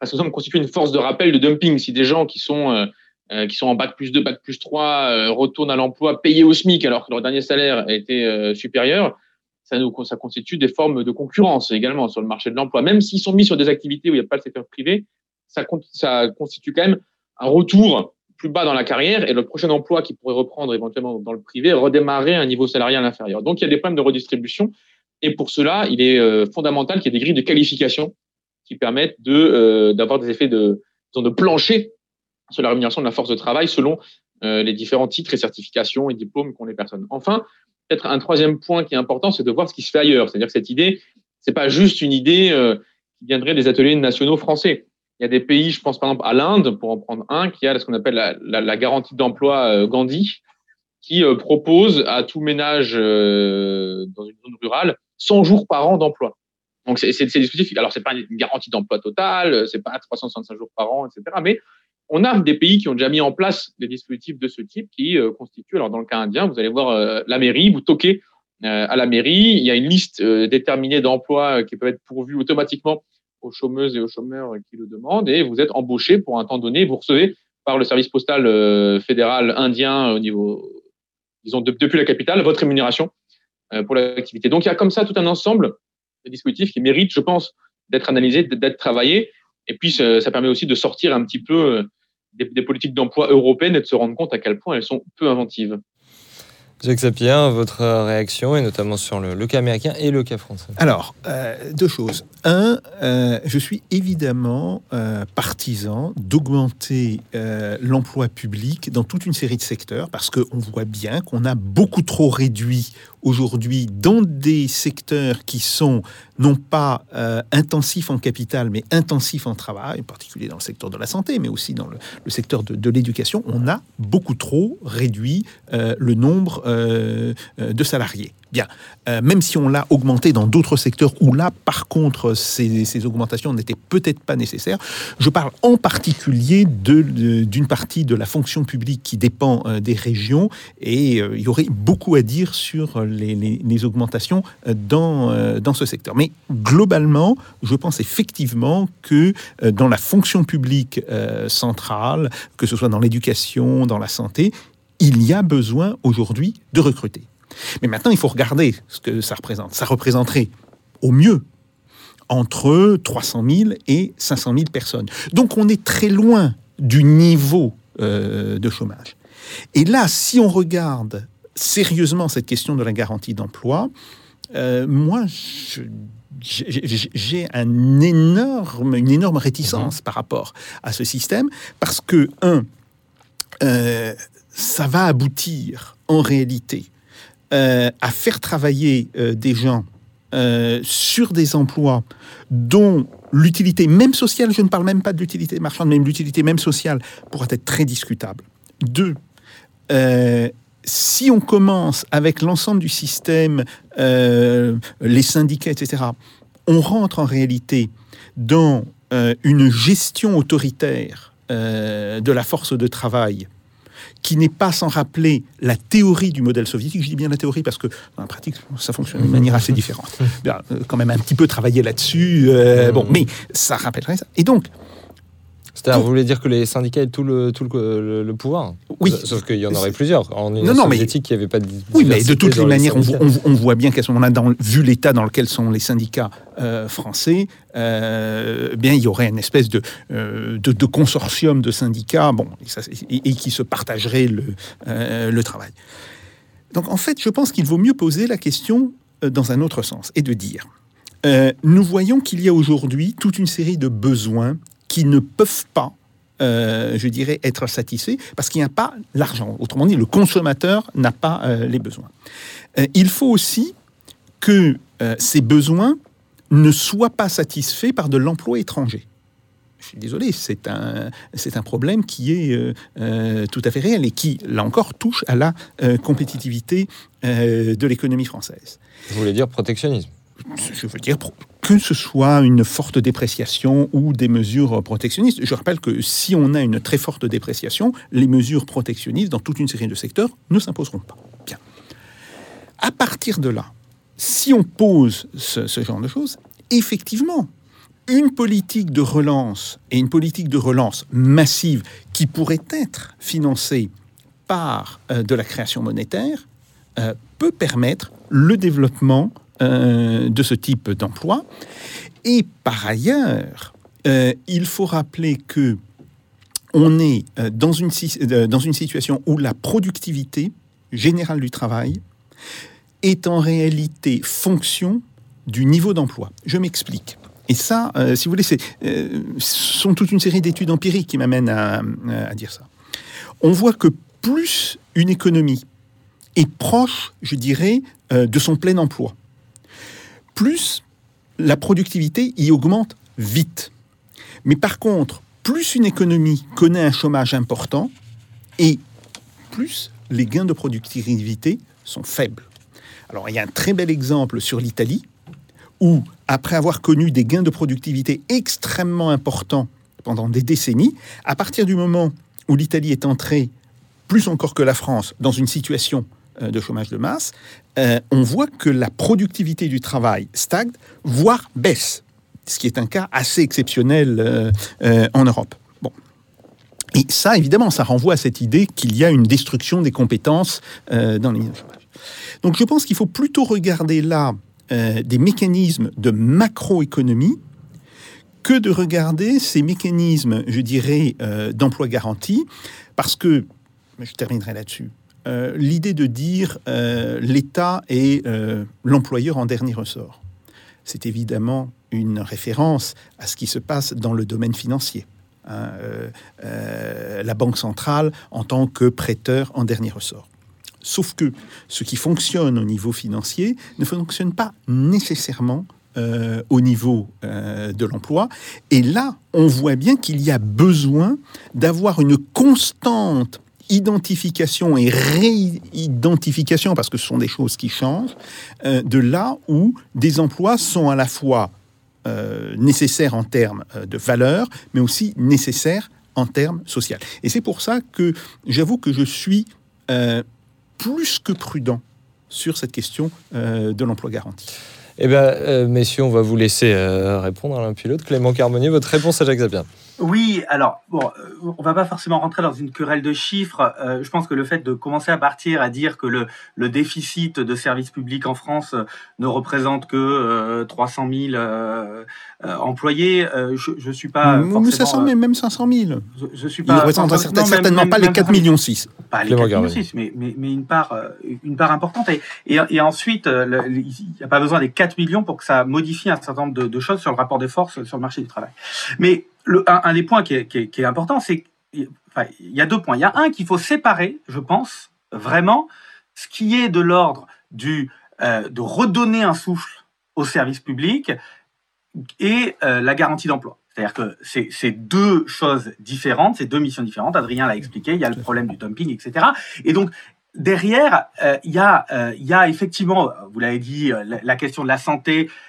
ça nous constitue une force de rappel de dumping. Si des gens qui sont euh, euh, qui sont en bac plus 2, bac plus 3 euh, retournent à l'emploi payés au SMIC alors que leur dernier salaire a été supérieur, ça nous ça constitue des formes de concurrence également sur le marché de l'emploi. Même s'ils sont mis sur des activités où il n'y a pas le secteur privé, ça, ça constitue quand même un retour plus bas dans la carrière et le prochain emploi qui pourrait reprendre éventuellement dans le privé redémarrer à un niveau salarial inférieur. Donc il y a des problèmes de redistribution et pour cela, il est fondamental qu'il y ait des grilles de qualification qui permettent de euh, d'avoir des effets de de plancher sur la rémunération de la force de travail selon euh, les différents titres et certifications et diplômes qu'ont les personnes. Enfin, peut-être un troisième point qui est important, c'est de voir ce qui se fait ailleurs. C'est-à-dire que cette idée, c'est pas juste une idée euh, qui viendrait des ateliers nationaux français. Il y a des pays, je pense par exemple à l'Inde, pour en prendre un, qui a ce qu'on appelle la, garantie d'emploi Gandhi, qui propose à tout ménage dans une zone rurale 100 jours par an d'emploi. Donc, c'est des dispositifs. Alors, c'est pas une garantie d'emploi total, c'est pas 365 jours par an, etc. Mais on a des pays qui ont déjà mis en place des dispositifs de ce type qui euh, constituent. Alors, dans le cas indien, vous allez voir euh, la mairie, vous toquez euh, à la mairie, il y a une liste déterminée d'emplois qui peuvent être pourvus automatiquement aux chômeuses et aux chômeurs qui le demandent, et vous êtes embauché pour un temps donné. Vous recevez par le service postal fédéral indien au niveau, disons, depuis la capitale, votre rémunération pour l'activité. Donc, il y a comme ça tout un ensemble des dispositifs qui méritent, je pense, d'être analysés, d'être travaillés. Et puis, ça permet aussi de sortir un petit peu des, des politiques d'emploi européennes et de se rendre compte à quel point elles sont peu inventives. Jacques Sapien, votre réaction, et notamment sur le, cas américain et le cas français Alors, euh, deux choses. Un, euh, je suis évidemment euh, partisan d'augmenter l'emploi public dans toute une série de secteurs, parce qu'on voit bien qu'on a beaucoup trop réduit aujourd'hui dans des secteurs qui sont non pas intensifs en capital, mais intensifs en travail, en particulier dans le secteur de la santé, mais aussi dans le, secteur de, l'éducation, on a beaucoup trop réduit le nombre euh, euh, de salariés. Bien, euh, même si on l'a augmenté dans d'autres secteurs où là, par contre, ces, augmentations n'étaient peut-être pas nécessaires, je parle en particulier d'une partie de la fonction publique qui dépend euh, des régions et euh, il y aurait beaucoup à dire sur les, augmentations dans, dans ce secteur. Mais globalement, je pense effectivement que dans la fonction publique centrale, que ce soit dans l'éducation, dans la santé, il y a besoin aujourd'hui de recruter. Mais maintenant, il faut regarder ce que ça représente. Ça représenterait au mieux entre 300 000 et 500 000 personnes. Donc on est très loin du niveau euh, de chômage. Et là, si on regarde sérieusement cette question de la garantie d'emploi, euh, moi, j'ai un énorme, une énorme réticence mmh. par rapport à ce système, parce que, un, euh, ça va aboutir en réalité euh, à faire travailler euh, des gens euh, sur des emplois dont l'utilité même sociale, je ne parle même pas de l'utilité marchande, mais l'utilité même sociale pourrait être très discutable. Deux, si on commence avec l'ensemble du système, les syndicats, etc., on rentre en réalité dans une gestion autoritaire de la force de travail qui n'est pas sans rappeler la théorie du modèle soviétique. Je dis bien la théorie parce que dans la pratique, ça fonctionne de manière assez différente. Bien, euh, quand même un petit peu travailler là-dessus. Euh, bon, mais ça rappellerait ça. Et donc, c'est-à-dire, vous voulez dire que les syndicats aient tout le, tout le, pouvoir Oui. Sauf qu'il y en aurait plusieurs. En Union non, non, soviétique, il n'y avait pas de Oui, mais de toutes les manières, on, voit bien qu'à ce moment-là, vu l'état dans lequel sont les syndicats euh, français, euh, bien, il y aurait une espèce de, euh, de, consortium de syndicats bon, et, qui se partagerait le, le travail. Donc, en fait, je pense qu'il vaut mieux poser la question dans un autre sens et de dire nous voyons qu'il y a aujourd'hui toute une série de besoins qui ne peuvent pas, euh, je dirais, être satisfaits parce qu'il n'y a pas l'argent. Autrement dit, le consommateur n'a pas euh, les besoins. Euh, il faut aussi que ces besoins ne soient pas satisfaits par de l'emploi étranger. Je suis désolé, c'est un, c'est un problème qui est tout à fait réel et qui, là encore, touche à la compétitivité de l'économie française. Vous voulez dire protectionnisme? Je veux dire, que ce soit une forte dépréciation ou des mesures protectionnistes. Je rappelle que si on a une très forte dépréciation, les mesures protectionnistes dans toute une série de secteurs ne s'imposeront pas. Bien. À partir de là, si on pose ce, genre de choses, effectivement, une politique de relance et une politique de relance massive qui pourrait être financée par euh, de la création monétaire euh, peut permettre le développement euh, de ce type d'emploi. Et par ailleurs, euh, il faut rappeler que on est euh, dans une, dans une situation où la productivité générale du travail est en réalité fonction du niveau d'emploi. Je m'explique. Et ça, si vous voulez, c'est sont toute une série d'études empiriques qui m'amènent à, dire ça. On voit que plus une économie est proche, je dirais, de son plein emploi, plus la productivité y augmente vite. Mais par contre, plus une économie connaît un chômage important, et plus les gains de productivité sont faibles. Alors il y a un très bel exemple sur l'Italie, où après avoir connu des gains de productivité extrêmement importants pendant des décennies, à partir du moment où l'Italie est entrée, plus encore que la France, dans une situation de chômage de masse, euh, on voit que la productivité du travail stagne, voire baisse, ce qui est un cas assez exceptionnel euh, en Europe. Bon. Et ça, évidemment, ça renvoie à cette idée qu'il y a une destruction des compétences dans les chômage. Donc je pense qu'il faut plutôt regarder là des mécanismes de macroéconomie que de regarder ces mécanismes, je dirais, d'emploi garanti, parce que, je terminerai là-dessus, euh, l'idée de dire euh, l'État est euh, l'employeur en dernier ressort. C'est évidemment une référence à ce qui se passe dans le domaine financier. Hein, la Banque centrale en tant que prêteur en dernier ressort. Sauf que ce qui fonctionne au niveau financier ne fonctionne pas nécessairement au niveau de l'emploi. Et là, on voit bien qu'il y a besoin d'avoir une constante identification et réidentification, parce que ce sont des choses qui changent, euh, de là où des emplois sont à la fois euh, nécessaires en termes euh, de valeur, mais aussi nécessaires en termes sociaux. Et c'est pour ça que j'avoue que je suis plus que prudent sur cette question de l'emploi garanti. Eh bien, messieurs, on va vous laisser répondre à l'un puis l'autre. Clément Carmonier, votre réponse à Jacques Zabien. Oui, alors, bon, euh, on va pas forcément rentrer dans une querelle de chiffres. Euh, je pense que le fait de commencer à partir à dire que le, le déficit de services publics en France euh, ne représente que 300 000 employés, je, je suis pas même forcément... 500 000, même 500 000. Je, je suis pas... Il ne représente certainement pas les 4 millions 6. Pas les 4 millions 6, mais, mais, mais, une, part, une part importante. Et, et, et ensuite, il n'y a pas besoin des 4 millions pour que ça modifie un certain nombre de, de choses sur le rapport des forces sur le marché du travail. Mais un, des points qui est, important, c'est qu'il y a deux points. Il y a un qu'il faut séparer, je pense, vraiment, ce qui est de l'ordre du euh, de redonner un souffle au service public et euh, la garantie d'emploi. C'est-à-dire que c'est deux choses différentes, c'est deux missions différentes. Adrien l'a expliqué, il y a le problème du dumping, etc. Et donc, derrière, euh, il, y a, il y a effectivement, vous l'avez dit, la, question de la santé, euh,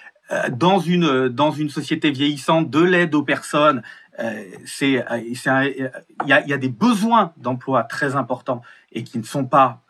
dans une dans une société vieillissante de l'aide aux personnes euh, c'est euh, il y a, y a des besoins d'emploi très importants et qui ne sont pas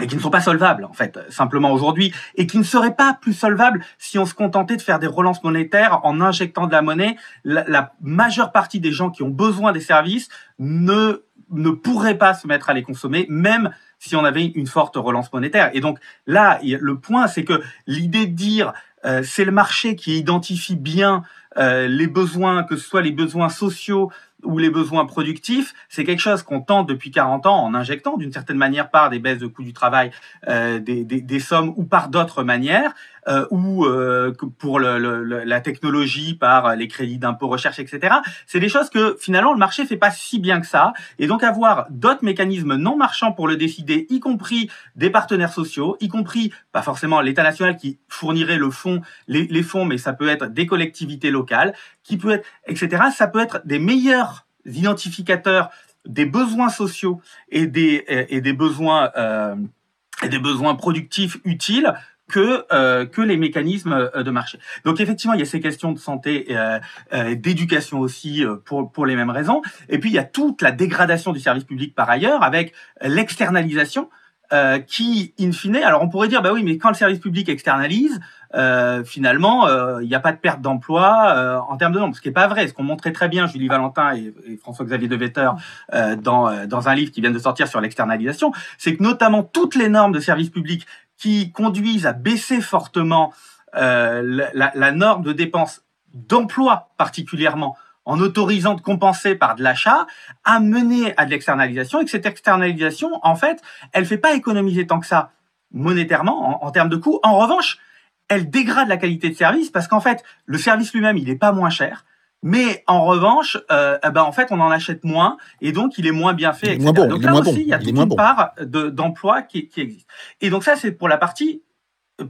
et qui ne sont pas solvables en fait simplement aujourd'hui et qui ne seraient pas plus solvables si on se contentait de faire des relances monétaires en injectant de la monnaie. La, la majeure partie des gens qui ont besoin des services ne ne pourraient pas se mettre à les consommer même si on avait une forte relance monétaire. Et donc là le point c'est que l'idée de dire euh, c'est le marché qui identifie bien euh, les besoins, que ce soit les besoins sociaux ou les besoins productifs, c'est quelque chose qu'on tente depuis 40 ans en injectant d'une certaine manière par des baisses de coûts du travail euh, des, des, des, sommes ou par d'autres manières, euh, ou euh, pour le, le, la technologie par les crédits d'impôt recherche, etc. C'est des choses que finalement le marché fait pas si bien que ça, et donc avoir d'autres mécanismes non marchands pour le décider, y compris des partenaires sociaux, y compris pas forcément l'État national qui fournirait le fonds, les, les fonds, mais ça peut être des collectivités locales, qui peut être, etc. Ça peut être des meilleurs identificateurs des besoins sociaux et des, et des besoins euh, et des besoins productifs utiles que euh, que les mécanismes euh, de marché. Donc effectivement, il y a ces questions de santé et euh, euh d'éducation aussi pour les mêmes raisons. Et puis il y a toute la dégradation du service public par ailleurs avec l'externalisation qui, in fine, alors on pourrait dire, bah oui, mais quand le service public externalise, finalement, il n'y a pas de perte d'emploi en termes de nombre, ce qui n'est pas vrai. Ce qu'on montrait très bien Julie Valentin et, et François-Xavier De Vetter dans, dans un livre qui vient de sortir sur l'externalisation, c'est que notamment toutes les normes de service public qui conduisent à baisser fortement la, la norme de dépenses d'emploi particulièrement en autorisant de compenser par de l'achat, a mené à de l'externalisation et que cette externalisation, en fait, elle fait pas économiser tant que ça monétairement en, termes de coûts. En revanche, elle dégrade la qualité de service parce qu'en fait, le service lui-même, il n'est pas moins cher. Mais en revanche, euh, eh ben en fait, on en achète moins et donc il est moins bien fait. Moins bon, donc là aussi, bon, il y a toute une part d'emploi qui, qui existe. Et donc ça, c'est pour la partie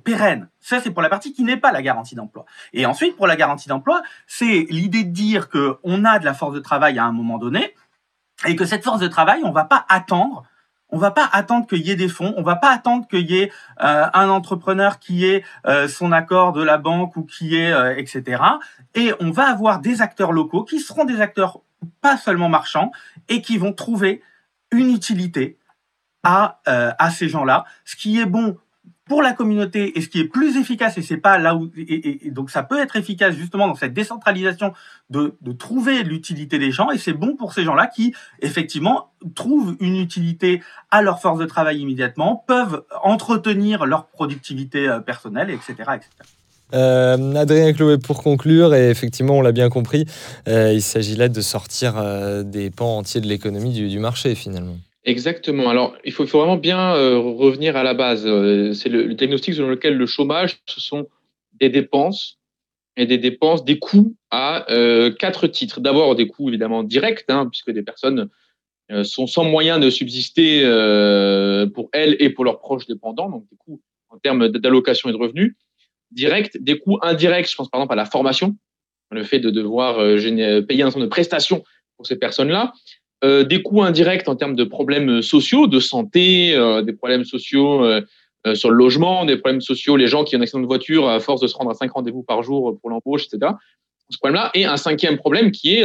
pérenne. Ça, c'est pour la partie qui n'est pas la garantie d'emploi. Et ensuite, pour la garantie d'emploi, c'est l'idée de dire que on a de la force de travail à un moment donné et que cette force de travail, on va pas attendre. On va pas attendre qu'il y ait des fonds, on va pas attendre qu'il y ait euh, un entrepreneur qui ait euh, son accord de la banque ou qui ait euh, etc. Et on va avoir des acteurs locaux qui seront des acteurs pas seulement marchands et qui vont trouver une utilité à, à ces gens-là. Ce qui est bon pour la communauté et ce qui est plus efficace et c'est pas là où et, donc ça peut être efficace justement dans cette décentralisation de, de trouver l'utilité des gens et c'est bon pour ces gens-là qui effectivement trouvent une utilité à leur force de travail immédiatement peuvent entretenir leur productivité euh, personnelle etc etc euh, Adrien Chloé, pour conclure, et effectivement, on l'a bien compris, euh, il s'agit là de sortir des pans entiers de l'économie du, du marché, finalement. Exactement. Alors, il faut, vraiment bien euh, revenir à la base. Euh, c'est le, diagnostic selon lequel le chômage, ce sont des dépenses et des dépenses, des coûts à euh, quatre titres. D'abord, des coûts évidemment directs, hein, puisque des personnes sont sans moyen de subsister pour elles et pour leurs proches dépendants, donc des coûts en termes d'allocation et de revenus. Directs, des coûts indirects, je pense par exemple à la formation, le fait de devoir payer un certain nombre de prestations pour ces personnes-là. Des coûts indirects en termes de problèmes sociaux, de santé, des problèmes sociaux sur le logement, des problèmes sociaux, les gens qui ont un accident de voiture à force de se rendre à cinq rendez-vous par jour pour l'embauche, etc. Ce problème-là. Et un cinquième problème qui est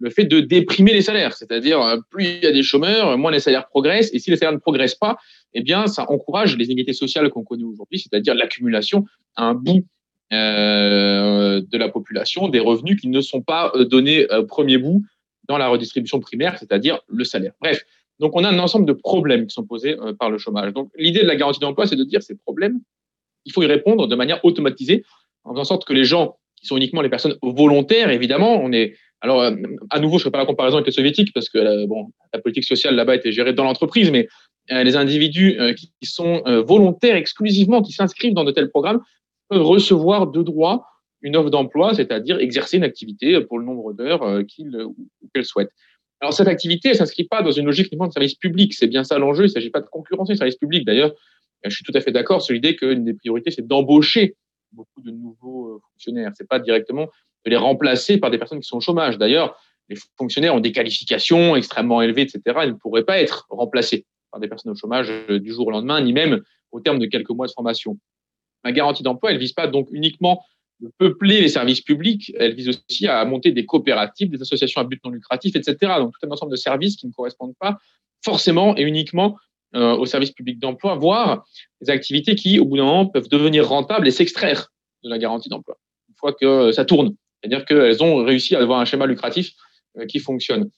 le fait de déprimer les salaires. C'est-à-dire, plus il y a des chômeurs, moins les salaires progressent. Et si les salaires ne progressent pas, eh bien, ça encourage les inégalités sociales qu'on connaît aujourd'hui, c'est-à-dire l'accumulation à un bout euh, de la population des revenus qui ne sont pas euh, donnés au premier bout dans la redistribution primaire, c'est-à-dire le salaire. Bref, donc on a un ensemble de problèmes qui sont posés euh, par le chômage. Donc l'idée de la garantie d'emploi, c'est de dire ces problèmes, il faut y répondre de manière automatisée, en faisant sorte que les gens qui sont uniquement les personnes volontaires, évidemment, on est alors, à nouveau, je ne ferai pas la comparaison avec les soviétiques parce que bon, la politique sociale là-bas était gérée dans l'entreprise, mais les individus qui sont volontaires exclusivement, qui s'inscrivent dans de tels programmes, peuvent recevoir de droit une offre d'emploi, c'est-à-dire exercer une activité pour le nombre d'heures euh, qu'ils ou qu'elles souhaitent. Alors cette activité, elle s'inscrit pas dans une logique uniquement de service public. C'est bien ça l'enjeu. Il ne s'agit pas de concurrencer le service public. D'ailleurs, je suis tout à fait d'accord sur l'idée qu'une des priorités, c'est d'embaucher beaucoup de nouveaux euh, fonctionnaires. C'est pas directement de les remplacer par des personnes qui sont au chômage. D'ailleurs, les fonctionnaires ont des qualifications extrêmement élevées, etc. Ils ne pourraient pas être remplacés par des personnes au chômage euh, du jour au lendemain, ni même au terme de quelques mois de formation. La garantie d'emploi, elle vise pas donc uniquement peupler les services publics, elle vise aussi à monter des coopératives, des associations à but non lucratif, etc. Donc tout un ensemble de services qui ne correspondent pas forcément et uniquement euh, aux services publics d'emploi, voire des activités qui, au bout d'un moment, peuvent devenir rentables et s'extraire de la garantie d'emploi, une fois que ça tourne. C'est-à-dire qu'elles ont réussi à avoir un schéma lucratif euh, qui fonctionne.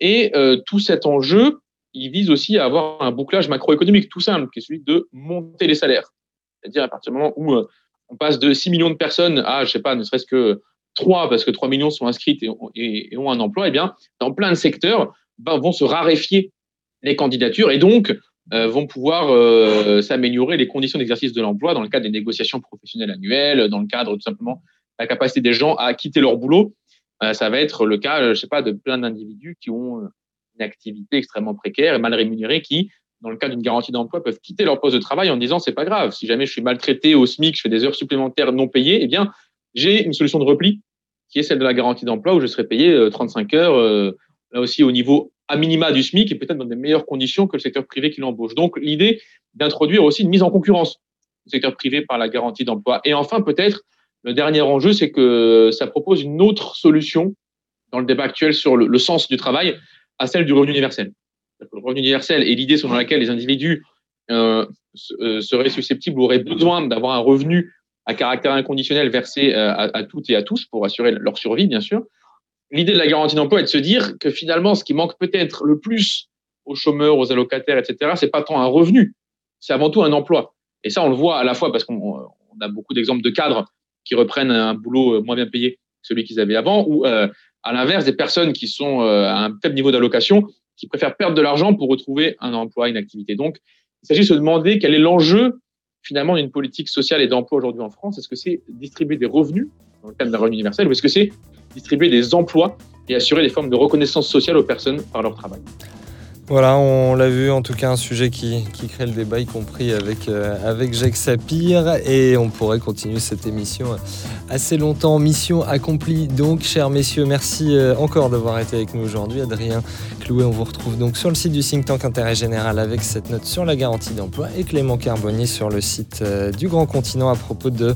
Et euh, tout cet enjeu, il vise aussi à avoir un bouclage macroéconomique tout simple, qui est celui de monter les salaires. C'est-à-dire à partir du moment où euh, on passe de 6 millions de personnes à, je sais pas, ne serait-ce que 3, parce que 3 millions sont inscrites et, ont un emploi, eh bien, dans plein de secteurs, ben, vont se raréfier les candidatures et donc euh, vont pouvoir euh, s'améliorer les conditions d'exercice de l'emploi dans le cadre des négociations professionnelles annuelles, dans le cadre tout simplement de la capacité des gens à quitter leur boulot. ça va être le cas, je sais pas, de plein d'individus qui ont une activité extrêmement précaire et mal rémunérée qui dans le cas d'une garantie d'emploi, peuvent quitter leur poste de travail en disant c'est pas grave, si jamais je suis maltraité au SMIC, je fais des heures supplémentaires non payées, eh bien, j'ai une solution de repli qui est celle de la garantie d'emploi où je serai payé 35 euh, heures, euh, là aussi au niveau à minima du SMIC et peut-être dans des meilleures conditions que le secteur privé qui l'embauche. Donc, l'idée d'introduire aussi une mise en concurrence du secteur privé par la garantie d'emploi. Et enfin, peut-être, le dernier enjeu, c'est que ça propose une autre solution dans le débat actuel sur le sens du travail, à celle du revenu universel le revenu universel et l'idée selon laquelle les individus euh, euh, seraient susceptibles ou auraient besoin d'avoir un revenu à caractère inconditionnel versé euh, à, toutes et à tous pour assurer leur survie, bien sûr. L'idée de la garantie d'emploi est de se dire que finalement, ce qui manque peut-être le plus aux chômeurs, aux allocataires, etc., c'est pas tant un revenu, c'est avant tout un emploi. Et ça, on le voit à la fois parce qu'on a beaucoup d'exemples de cadres qui reprennent un boulot moins bien payé que celui qu'ils avaient avant, ou à l'inverse, des personnes qui sont à un faible niveau d'allocation qui préfèrent perdre de l'argent pour retrouver un emploi, une activité. Donc, il s'agit de se demander quel est l'enjeu finalement d'une politique sociale et d'emploi aujourd'hui en France. Est-ce que c'est distribuer des revenus dans le cadre d'un revenu universel ou est-ce que c'est distribuer des emplois et assurer des formes de reconnaissance sociale aux personnes par leur travail? Voilà, on l'a vu, en tout cas un sujet qui, crée le débat, y compris avec, euh, avec Jacques Sapir, et on pourrait continuer cette émission assez longtemps. Mission accomplie donc, chers messieurs, merci euh, encore d'avoir été avec nous aujourd'hui. Adrien Clouet, on vous retrouve donc sur le site du think tank Intérêt Général avec cette note sur la garantie d'emploi, et Clément Carbonnier sur le site euh, du Grand Continent à propos de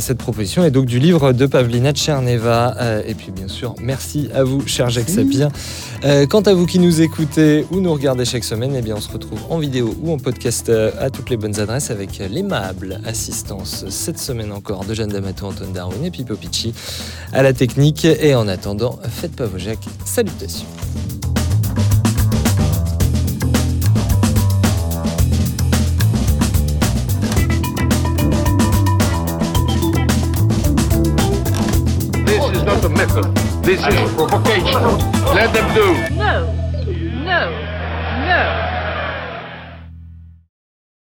cette proposition, et donc du livre de Pavlina Tcherneva. et puis bien sûr, merci à vous, cher Jacques Sapir. quant à vous qui nous écoutez, ou nous regardez chaque semaine, eh bien on se retrouve en vidéo ou en podcast euh, à toutes les bonnes adresses avec l'aimable assistance cette semaine encore de Jeanne D'Amato, Antoine Darwin et Pipo Picci à la technique. Et en attendant, faites pas vos jacques. Salutations. This is not a method. This is provocation. Let them do. No. No. No.